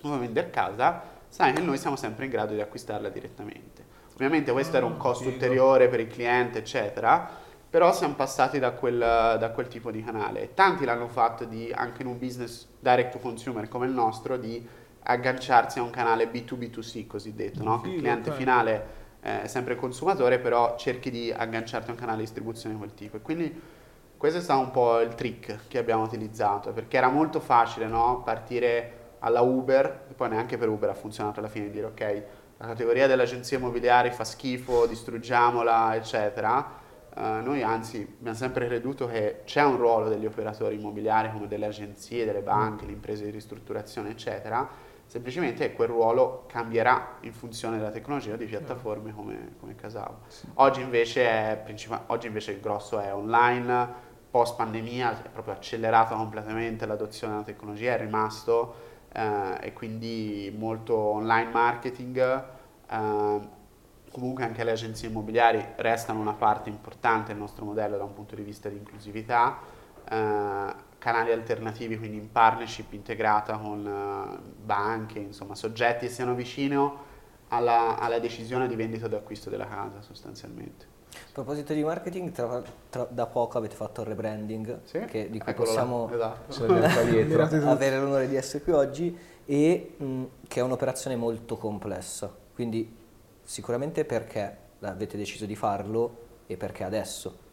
vuoi vendere casa, sai che noi siamo sempre in grado di acquistarla direttamente. Ovviamente questo era un costo figo. ulteriore per il cliente, eccetera, però siamo passati da quel, da quel tipo di canale. Tanti l'hanno fatto di, anche in un business direct to consumer come il nostro, di agganciarsi a un canale B2B2C cosiddetto, no? che il Figo, cliente finale eh, è sempre il consumatore, però cerchi di agganciarti a un canale di distribuzione di quel tipo. E quindi questo è stato un po' il trick che abbiamo utilizzato, perché era molto facile no? partire alla Uber, e poi neanche per Uber ha funzionato alla fine di dire ok, la categoria delle agenzie immobiliari fa schifo, distruggiamola, eccetera. Eh, noi anzi abbiamo sempre creduto che c'è un ruolo degli operatori immobiliari come delle agenzie, delle banche, le imprese di ristrutturazione, eccetera. Semplicemente quel ruolo cambierà in funzione della tecnologia di piattaforme come, come Casavo. Oggi invece, è principa- oggi invece il grosso è online, post pandemia è proprio accelerato completamente l'adozione della tecnologia, è rimasto eh, e quindi molto online marketing. eh, comunque anche le agenzie immobiliari restano una parte importante del nostro modello da un punto di vista di inclusività. eh, canali alternativi, quindi in partnership integrata con eh, banche, insomma soggetti che siano vicino alla, alla decisione di vendita o di acquisto della casa sostanzialmente. A proposito di marketing, tra- tra- da poco avete fatto il rebranding, Sì? che- di cui Eccolo là, possiamo esatto. Avere l'onore di essere qui oggi e mh, che è un'operazione molto complessa. Quindi sicuramente perché avete deciso di farlo e perché adesso.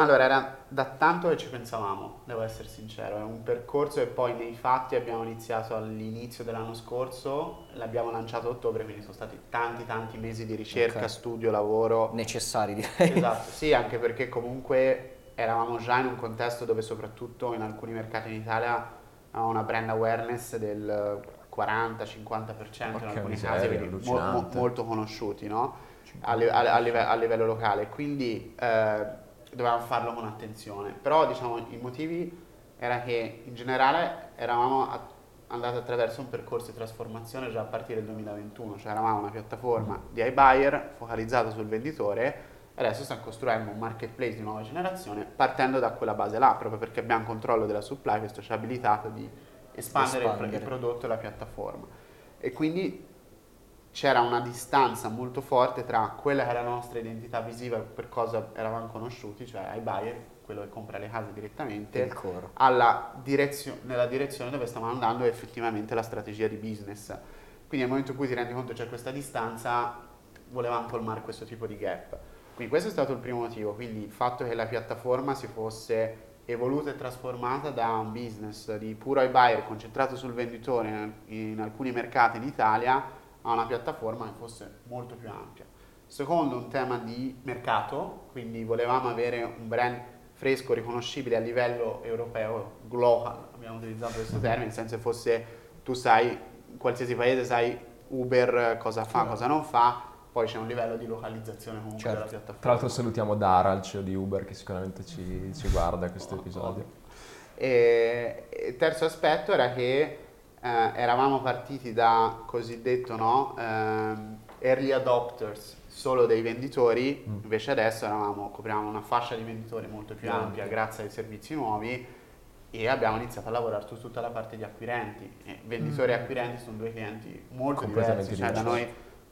Allora, era da tanto che ci pensavamo, devo essere sincero, è un percorso e poi nei fatti abbiamo iniziato all'inizio dell'anno scorso, l'abbiamo lanciato a ottobre, quindi sono stati tanti tanti mesi di ricerca, Ok. studio, lavoro. Necessari direi. Esatto, sì, anche perché comunque eravamo già in un contesto dove soprattutto in alcuni mercati in Italia avevamo una brand awareness del 40-50% in alcuni miseria, casi, quindi mo- mo- molto conosciuti, no? a, li- a- a live- a livello locale, quindi eh, dovevamo farlo con attenzione. Però diciamo i motivi era che in generale eravamo a- andate attraverso un percorso di trasformazione già a partire dal 2021, cioè eravamo una piattaforma di iBuyer focalizzata sul venditore e adesso stiamo costruendo un marketplace di nuova generazione partendo da quella base là, proprio perché abbiamo controllo della supply, questo ci ha abilitato di espandere, Espandere. il prodotto e la piattaforma. E quindi c'era una distanza molto forte tra quella che era la nostra identità visiva per cosa eravamo conosciuti, cioè iBuyer, quello che compra le case direttamente, alla direzio- nella direzione dove stavamo andando effettivamente la strategia di business. Quindi nel momento in cui ti rendi conto che c'è questa distanza, volevamo colmare questo tipo di gap. Quindi questo è stato il primo motivo, quindi il fatto che la piattaforma si fosse evoluta e trasformata da un business di puro iBuyer concentrato sul venditore in, in alcuni mercati in Italia a una piattaforma che fosse molto più ampia. Secondo, un tema di mercato, quindi volevamo avere un brand fresco, riconoscibile a livello europeo, global, abbiamo utilizzato questo termine, nel senso che fosse, tu sai, in qualsiasi paese sai Uber cosa fa, cosa non fa, poi c'è un livello di localizzazione comunque Certo. della piattaforma. Tra l'altro salutiamo Dara, il CEO di Uber, che sicuramente ci, ci guarda questo episodio. E il terzo aspetto era che eh, eravamo partiti da cosiddetto no, ehm, early adopters solo dei venditori, Mm. invece adesso eravamo, copriamo una fascia di venditori molto più ampia grazie ai servizi nuovi e abbiamo iniziato a lavorare su tutta la parte di acquirenti. E venditori e acquirenti sono due clienti molto diversi, cioè da noi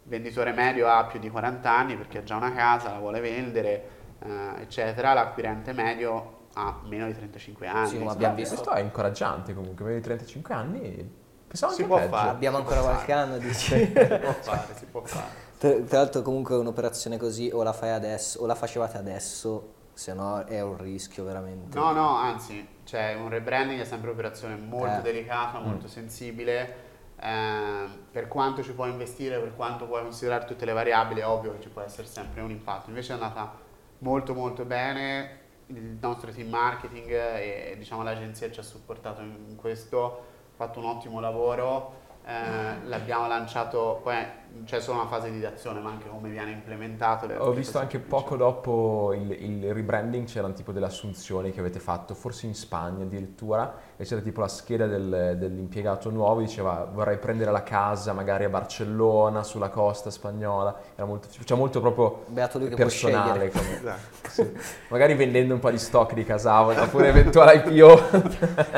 venditore medio ha più di 40 anni perché ha già una casa, la vuole vendere, eh, eccetera, l'acquirente medio ha meno di 35 anni. Sì, abbiamo visto- Questo è incoraggiante comunque, avevi 35 anni, pensavo Si può peggio. fare. Abbiamo si ancora qualche fare. anno, dici? Si può fare, si può fare. Tra tra l'altro comunque un'operazione così o la fai adesso o la facevate adesso, se no è un rischio veramente. No, no, anzi, cioè un rebranding è sempre un'operazione molto Eh. delicata, molto sensibile. ehm, per quanto ci puoi investire, per quanto puoi considerare tutte le variabili, è ovvio che ci può essere sempre un impatto. Invece è andata molto molto bene, il nostro team marketing e diciamo l'agenzia ci ha supportato in questo, ha fatto un ottimo lavoro. eh, l'abbiamo lanciato, poi c'è solo una fase di azione, ma anche come viene implementato. le- Ho visto anche poco dopo il, il rebranding c'erano tipo delle assunzioni che avete fatto, forse in Spagna addirittura, e c'era tipo la scheda del- dell'impiegato nuovo, diceva vorrei prendere la casa magari a Barcellona, sulla costa spagnola, era molto, cioè molto proprio Beato lui che può personale. come- Esatto. sì. Magari vendendo un po' di stock di Casavo, oppure eventuale IPO.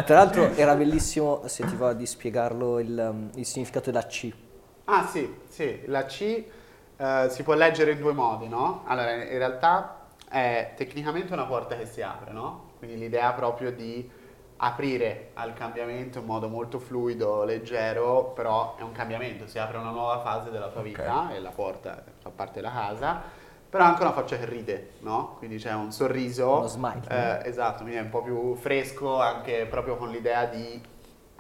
Tra l'altro era bellissimo, se ti va di spiegarlo, il, um, il significato della C. Ah sì, sì, la C eh, si può leggere in due modi, no? Allora, in realtà è tecnicamente una porta che si apre, no? Quindi l'idea proprio di aprire al cambiamento in modo molto fluido, leggero, però è un cambiamento, si apre una nuova fase della tua Ok. vita e la porta fa parte della casa, però anche una faccia che ride, no? Quindi c'è un sorriso. Uno smile. Eh, esatto, quindi è un po' più fresco anche proprio con l'idea di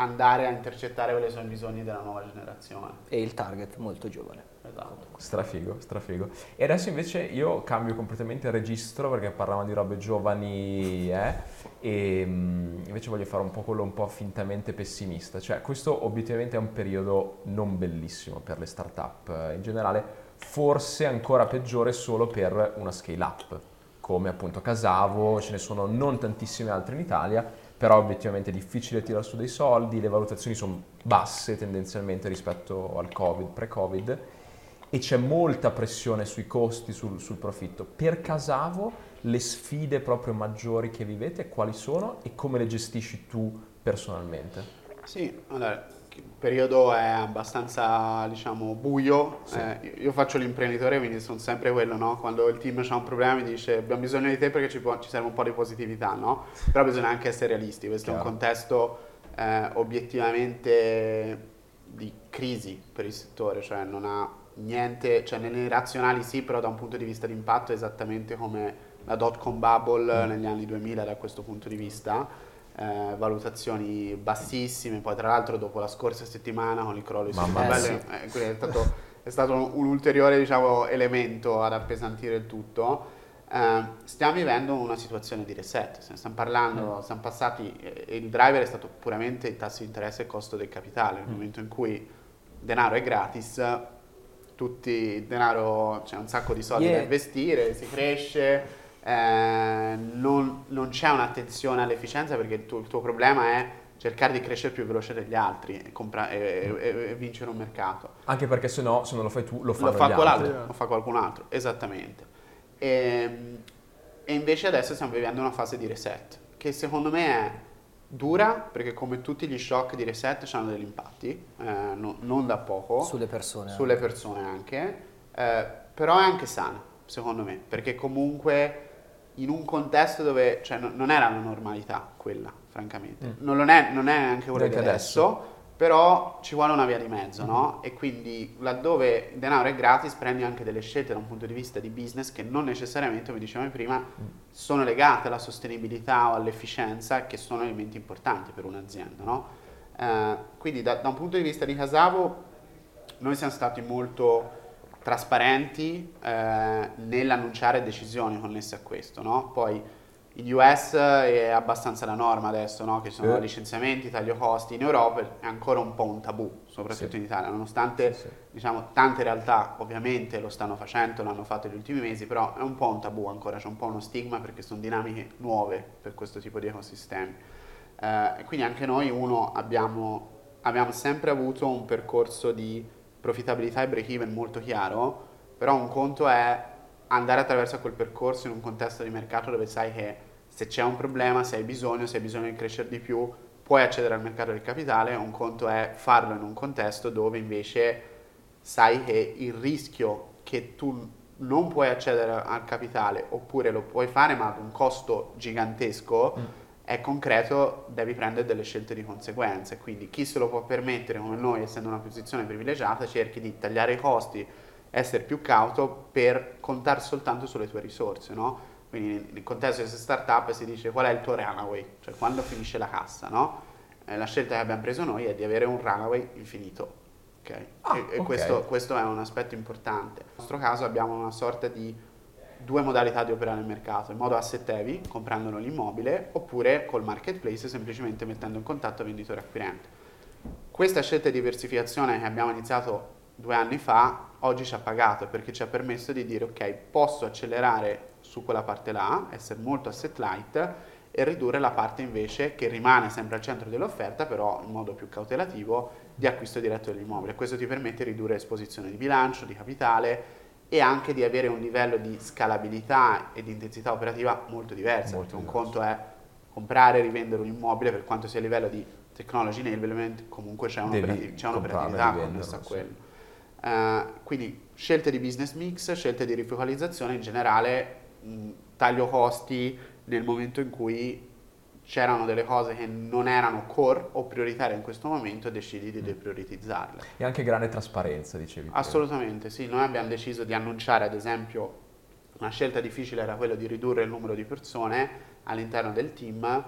andare a intercettare quelli che sono i bisogni della nuova generazione. E il target molto giovane. Esatto. Strafigo, strafigo. E adesso invece io cambio completamente il registro perché parlavamo di robe giovani, eh, e mm, invece voglio fare un po' quello un po' fintamente pessimista. Cioè, questo obiettivamente è un periodo non bellissimo per le start-up in generale, forse ancora peggiore solo per una scale-up, come appunto Casavo, ce ne sono non tantissime altre in Italia, però obiettivamente è difficile tirare su dei soldi, le valutazioni sono basse tendenzialmente rispetto al Covid, pre-Covid, e c'è molta pressione sui costi, sul, sul profitto. Per Casavo le sfide proprio maggiori che vivete quali sono e come le gestisci tu personalmente? Sì, allora, il periodo è abbastanza, diciamo, buio. Sì. Eh, io faccio l'imprenditore, quindi sono sempre quello, no? Quando il team ha un problema mi dice abbiamo bisogno di te perché ci, può- ci serve un po' di positività, no? Però bisogna anche essere realisti, questo è Chiaro. un contesto eh, obiettivamente di crisi per il settore, cioè non ha niente, cioè nelle razionali sì, però da un punto di vista di impatto è esattamente come la dot com bubble Mm. negli anni 2000 da questo punto di vista. Eh, valutazioni bassissime, poi tra l'altro dopo la scorsa settimana con il crollo di Mamma. Valley, eh, è stato, è stato un, ulteriore diciamo, elemento ad appesantire il tutto. Eh, stiamo vivendo una situazione di reset, se ne stiamo parlando, Mm. siamo passati, e il driver è stato puramente il tasso di interesse e il costo del capitale, nel Mm. momento in cui il denaro è gratis, tutti il denaro, c'è un sacco di soldi Yeah. da investire, si cresce, eh, non, non c'è un'attenzione all'efficienza perché il tuo, il tuo problema è cercare di crescere più veloce degli altri e, compra- e- e- e vincere un mercato. Anche perché se no, se non lo fai tu, lo Lo fa, gli quell'altro, altri. altri. lo fa qualcun altro, esattamente. E, e invece adesso stiamo vivendo una fase di reset, che secondo me è dura, perché come tutti gli shock di reset hanno degli impatti, eh, no- non da poco, Sulle persone. sulle persone anche, eh, però è anche sana, secondo me, perché comunque in un contesto dove cioè, no- non era la normalità quella, francamente. Mm. Non, lo è, non è neanche quella di Neanche adesso, però ci vuole una via di mezzo, no? E quindi laddove il denaro è gratis prendi anche delle scelte da un punto di vista di business che non necessariamente, come dicevamo prima, sono legate alla sostenibilità o all'efficienza, che sono elementi importanti per un'azienda, no? Eh, quindi da, da un punto di vista di Casavo noi siamo stati molto trasparenti eh, nell'annunciare decisioni connesse a questo, no? Poi in US è abbastanza la norma adesso, no? Che ci sono Eh. licenziamenti, taglio costi, in Europa è ancora un po' un tabù, soprattutto Sì. in Italia, nonostante Sì, sì. diciamo tante realtà ovviamente lo stanno facendo, l'hanno fatto negli ultimi mesi, però è un po' un tabù ancora, c'è un po' uno stigma perché sono dinamiche nuove per questo tipo di ecosistemi. Eh, quindi anche noi, uno, abbiamo, abbiamo sempre avuto un percorso di profittabilità e break-even molto chiaro, però un conto è andare attraverso quel percorso in un contesto di mercato dove sai che se c'è un problema, se hai bisogno, se hai bisogno di crescere di più, puoi accedere al mercato del capitale, un conto è farlo in un contesto dove invece sai che il rischio che tu non puoi accedere al capitale oppure lo puoi fare ma ad un costo gigantesco Mm. È concreto, devi prendere delle scelte di conseguenza. Quindi chi se lo può permettere come noi, essendo una posizione privilegiata, cerchi di tagliare i costi, essere più cauto per contare soltanto sulle tue risorse, no? Quindi nel contesto di questa startup si dice qual è il tuo runaway, cioè quando finisce la cassa, no? Eh, la scelta che abbiamo preso noi è di avere un runaway infinito. ok? Ah, e e ok. Questo, questo è un aspetto importante. Nel nostro caso abbiamo una sorta di due modalità di operare nel mercato, in modo asset heavy, comprandolo l'immobile, oppure col marketplace, semplicemente mettendo in contatto venditore acquirente. Questa scelta di diversificazione che abbiamo iniziato due anni fa, oggi ci ha pagato perché ci ha permesso di dire ok, posso accelerare su quella parte là, essere molto asset light e ridurre la parte invece che rimane sempre al centro dell'offerta, però in modo più cautelativo, di acquisto diretto dell'immobile. Questo ti permette di ridurre esposizione di bilancio, di capitale e anche di avere un livello di scalabilità e di intensità operativa molto diverso. Molto perché un diverso. conto è comprare e rivendere un immobile per quanto sia a livello di technology enablement, comunque c'è, un'operativ- c'è un'operatività connessa a sì. quello. Eh, quindi scelte di business mix, scelte di rifocalizzazione in generale, mh, taglio costi nel momento in cui c'erano delle cose che non erano core o prioritarie in questo momento e decidi Mm. di deprioritizzarle. E anche grande trasparenza, dicevi. Assolutamente, sì. Noi abbiamo deciso di annunciare, ad esempio, una scelta difficile era quella di ridurre il numero di persone all'interno del team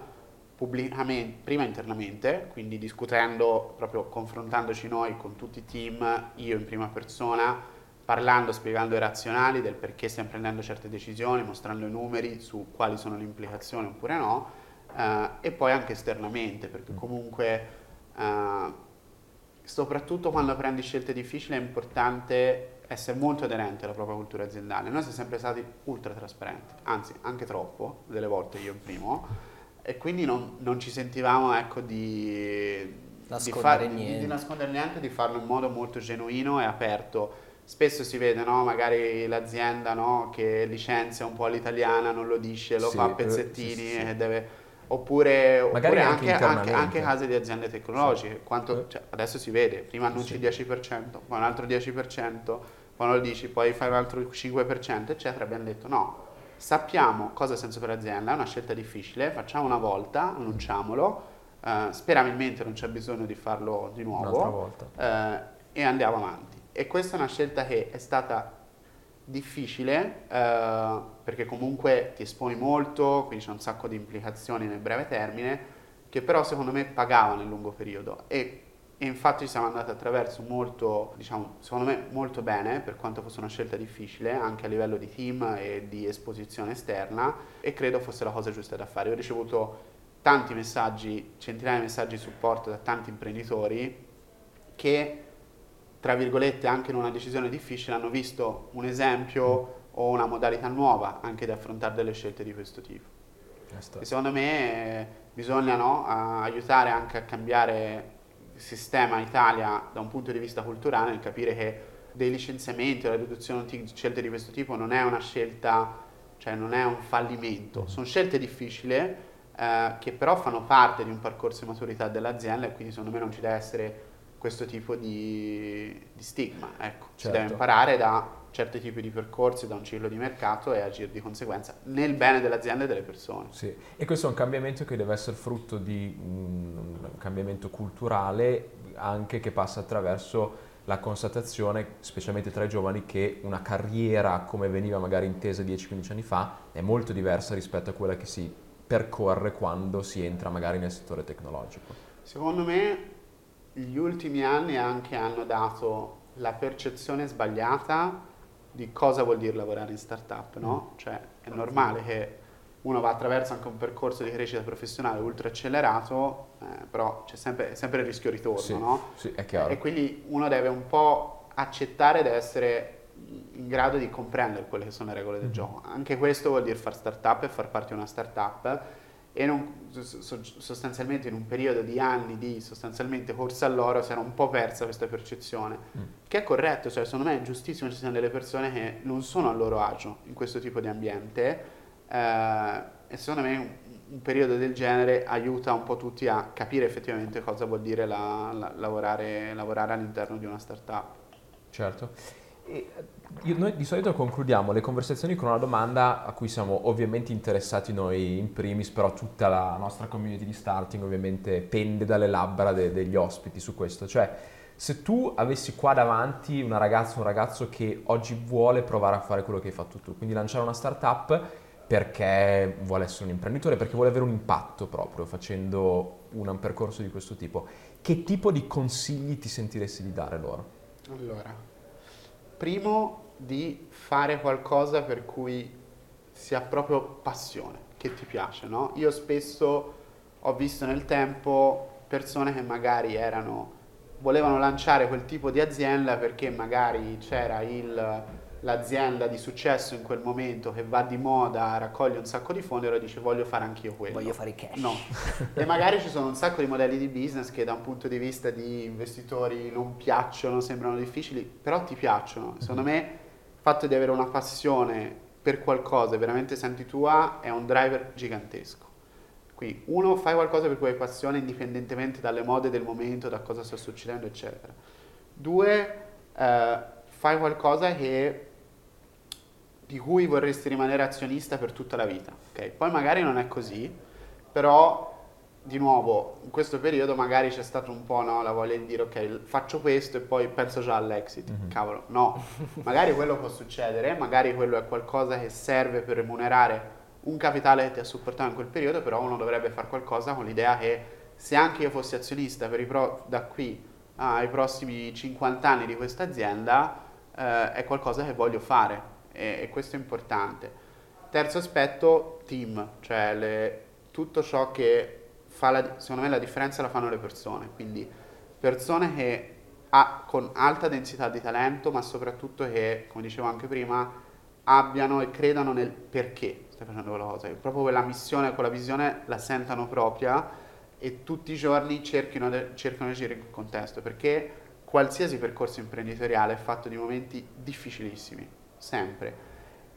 pubblicamente, prima internamente, quindi discutendo, proprio confrontandoci noi con tutti i team, io in prima persona, parlando, spiegando i razionali del perché stiamo prendendo certe decisioni, mostrando i numeri su quali sono le implicazioni oppure no, eh, e poi anche esternamente, perché comunque eh, soprattutto quando prendi scelte difficili è importante essere molto aderente alla propria cultura aziendale. Noi siamo sempre stati ultra trasparenti, anzi anche troppo, delle volte io in primo, e quindi non, non ci sentivamo ecco, di, di, Nascondere di- niente. di nascondere niente, di farlo in modo molto genuino e aperto. Spesso si vede, no? magari l'azienda no? che licenzia un po' all'italiana, non lo dice, lo Sì, fa a eh, pezzettini sì, sì. e deve... Oppure, oppure anche anche, anche, case di aziende tecnologiche. Quanto- Sì. cioè, adesso si vede, prima annunci Sì. il 10%, poi un altro 10%, quando lo dici poi fai un altro 5%, eccetera. Abbiamo detto no, sappiamo cosa ha senso per l'azienda, è una scelta difficile, facciamo una volta, annunciamolo, eh, sperabilmente non c'è bisogno di farlo di nuovo volta. eh, e andiamo avanti. E questa è una scelta che è stata difficile eh, perché comunque ti esponi molto, quindi c'è un sacco di implicazioni nel breve termine, che però secondo me pagava nel lungo periodo e, e infatti siamo andati attraverso molto, diciamo, secondo me molto bene, per quanto fosse una scelta difficile, anche a livello di team e di esposizione esterna e credo fosse la cosa giusta da fare. Ho ricevuto tanti messaggi, centinaia di messaggi di supporto da tanti imprenditori che tra virgolette anche in una decisione difficile hanno visto un esempio o una modalità nuova anche di affrontare delle scelte di questo tipo. E secondo me eh, bisogna no, aiutare anche a cambiare il sistema Italia da un punto di vista culturale, nel capire che dei licenziamenti o la riduzione di scelte di questo tipo non è una scelta, cioè non è un fallimento, sono scelte difficili eh, che però fanno parte di un percorso di maturità dell'azienda e quindi secondo me non ci deve essere questo tipo di, di stigma. Ecco. Si Certo. deve imparare da certi tipi di percorsi, da un ciclo di mercato e agire di conseguenza nel bene dell'azienda e delle persone. Sì, e questo è un cambiamento che deve essere frutto di un cambiamento culturale anche che passa attraverso la constatazione, specialmente tra i giovani, che una carriera come veniva magari intesa 10-15 anni fa è molto diversa rispetto a quella che si percorre quando si entra magari nel settore tecnologico. Secondo me gli ultimi anni anche hanno dato la percezione sbagliata di cosa vuol dire lavorare in startup, no? Cioè è normale che uno va attraverso anche un percorso di crescita professionale ultra accelerato, eh, però c'è sempre, sempre il rischio ritorno, Sì, no? sì, è chiaro. E quindi uno deve un po' accettare, deve essere in grado di comprendere quelle che sono le regole del Mhm. gioco. Anche questo vuol dire far startup e far parte di una startup e non- so- so- sostanzialmente in un periodo di anni di sostanzialmente corsa all'oro si era un po' persa questa percezione, Mm. che è corretto, cioè secondo me è giustissimo ci siano delle persone che non sono a loro agio in questo tipo di ambiente eh, e secondo me un, un periodo del genere aiuta un po' tutti a capire effettivamente cosa vuol dire la- la- lavorare, lavorare all'interno di una startup. Certo. E, io- noi di solito concludiamo le conversazioni con una domanda a cui siamo ovviamente interessati noi in primis, però tutta la nostra community di starting ovviamente pende dalle labbra de- degli ospiti su questo. Cioè, se tu avessi qua davanti una ragazza o un ragazzo che oggi vuole provare a fare quello che hai fatto tu, quindi lanciare una startup perché vuole essere un imprenditore, perché vuole avere un impatto proprio facendo un, percorso di questo tipo, che tipo di consigli ti sentiresti di dare loro? Allora, primo di fare qualcosa per cui si ha proprio passione, che ti piace, no? Io spesso ho visto nel tempo persone che magari erano, volevano lanciare quel tipo di azienda perché magari c'era il- l'azienda di successo in quel momento che va di moda, raccoglie un sacco di fondi e allora dice voglio fare anch'io quello. Voglio fare cash. No, e magari ci sono un sacco di modelli di business che da un punto di vista di investitori non piacciono, sembrano difficili, però ti piacciono. Secondo me il fatto di avere una passione per qualcosa veramente senti tua è un driver gigantesco. Quindi uno, fai qualcosa per cui hai passione indipendentemente dalle mode del momento, da cosa sta succedendo, eccetera. Due, eh, fai qualcosa che di cui vorresti rimanere azionista per tutta la vita. ok? Poi magari non è così, però di nuovo in questo periodo magari c'è stato un po' no, la voglia di dire ok faccio questo e poi penso già all'exit. Mhm. Cavolo, no, magari quello può succedere, magari quello è qualcosa che serve per remunerare un capitale che ti ha supportato in quel periodo, però uno dovrebbe fare qualcosa con l'idea che se anche io fossi azionista per i pro- da qui ai prossimi 50 anni di questa azienda, eh, è qualcosa che voglio fare e, e questo è importante. Terzo aspetto, team, cioè le- tutto ciò che fa la, secondo me la differenza la fanno le persone, quindi persone che ha, con alta densità di talento, ma soprattutto che, come dicevo anche prima, abbiano e credano nel perché stai facendo quella cosa, che proprio quella missione, quella visione la sentano propria e tutti i giorni cerchino, de- cercano di in quel contesto, perché qualsiasi percorso imprenditoriale è fatto di momenti difficilissimi, sempre.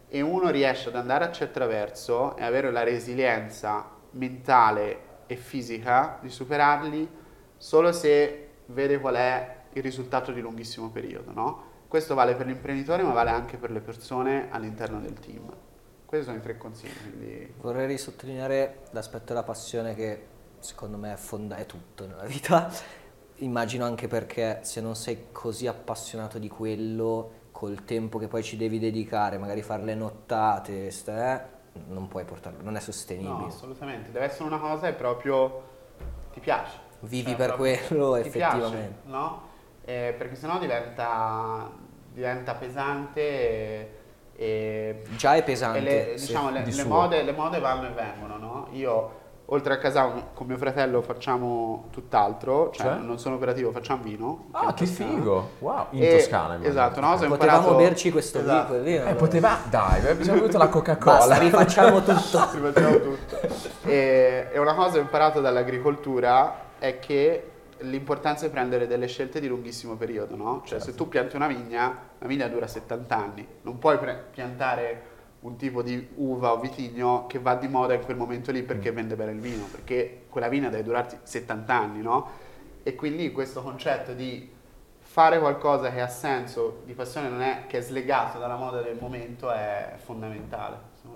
E uno riesce ad andare attraverso e avere la resilienza mentale e fisica di superarli solo se vede qual è il risultato di lunghissimo periodo, no? Questo vale per l'imprenditore ma vale anche per le persone all'interno del team. Questi sono i tre consigli, quindi Vorrei risottolineare l'aspetto della passione che secondo me è, fonda- è tutto nella vita. Immagino anche perché se non sei così appassionato di quello, col tempo che poi ci devi dedicare, magari fare le nottate, ste- non puoi portarlo, non è sostenibile. no, assolutamente, deve essere una cosa che proprio ti piace. Vivi Cioè, per quello ti piace, effettivamente. no? Eh, perché sennò diventa, diventa pesante e, e Già è pesante. E le, diciamo, le, di le mode, le mode vanno e vengono, no? Io oltre a Casau con mio fratello facciamo tutt'altro, cioè, Cioè? non sono operativo, facciamo vino. Ah, che Toscana. figo! Wow, in E- Toscana. immagino. Esatto, una cosa ho Potevamo imparato... berci questo Esatto. vino, vino. Eh, poteva... Dai, abbiamo avuto la Coca-Cola. Basta, rifacciamo tutto. Rifacciamo tutto. E, e una cosa che ho imparato dall'agricoltura è che l'importanza è prendere delle scelte di lunghissimo periodo, no? Cioè se tu pianti una vigna, la vigna dura 70 anni, non puoi pre- piantare un tipo di uva o vitigno che va di moda in quel momento lì perché vende bene il vino, perché quella vigna deve durarti 70 anni, no? E quindi questo concetto di fare qualcosa che ha senso, di passione non è che è slegato dalla moda del momento è fondamentale.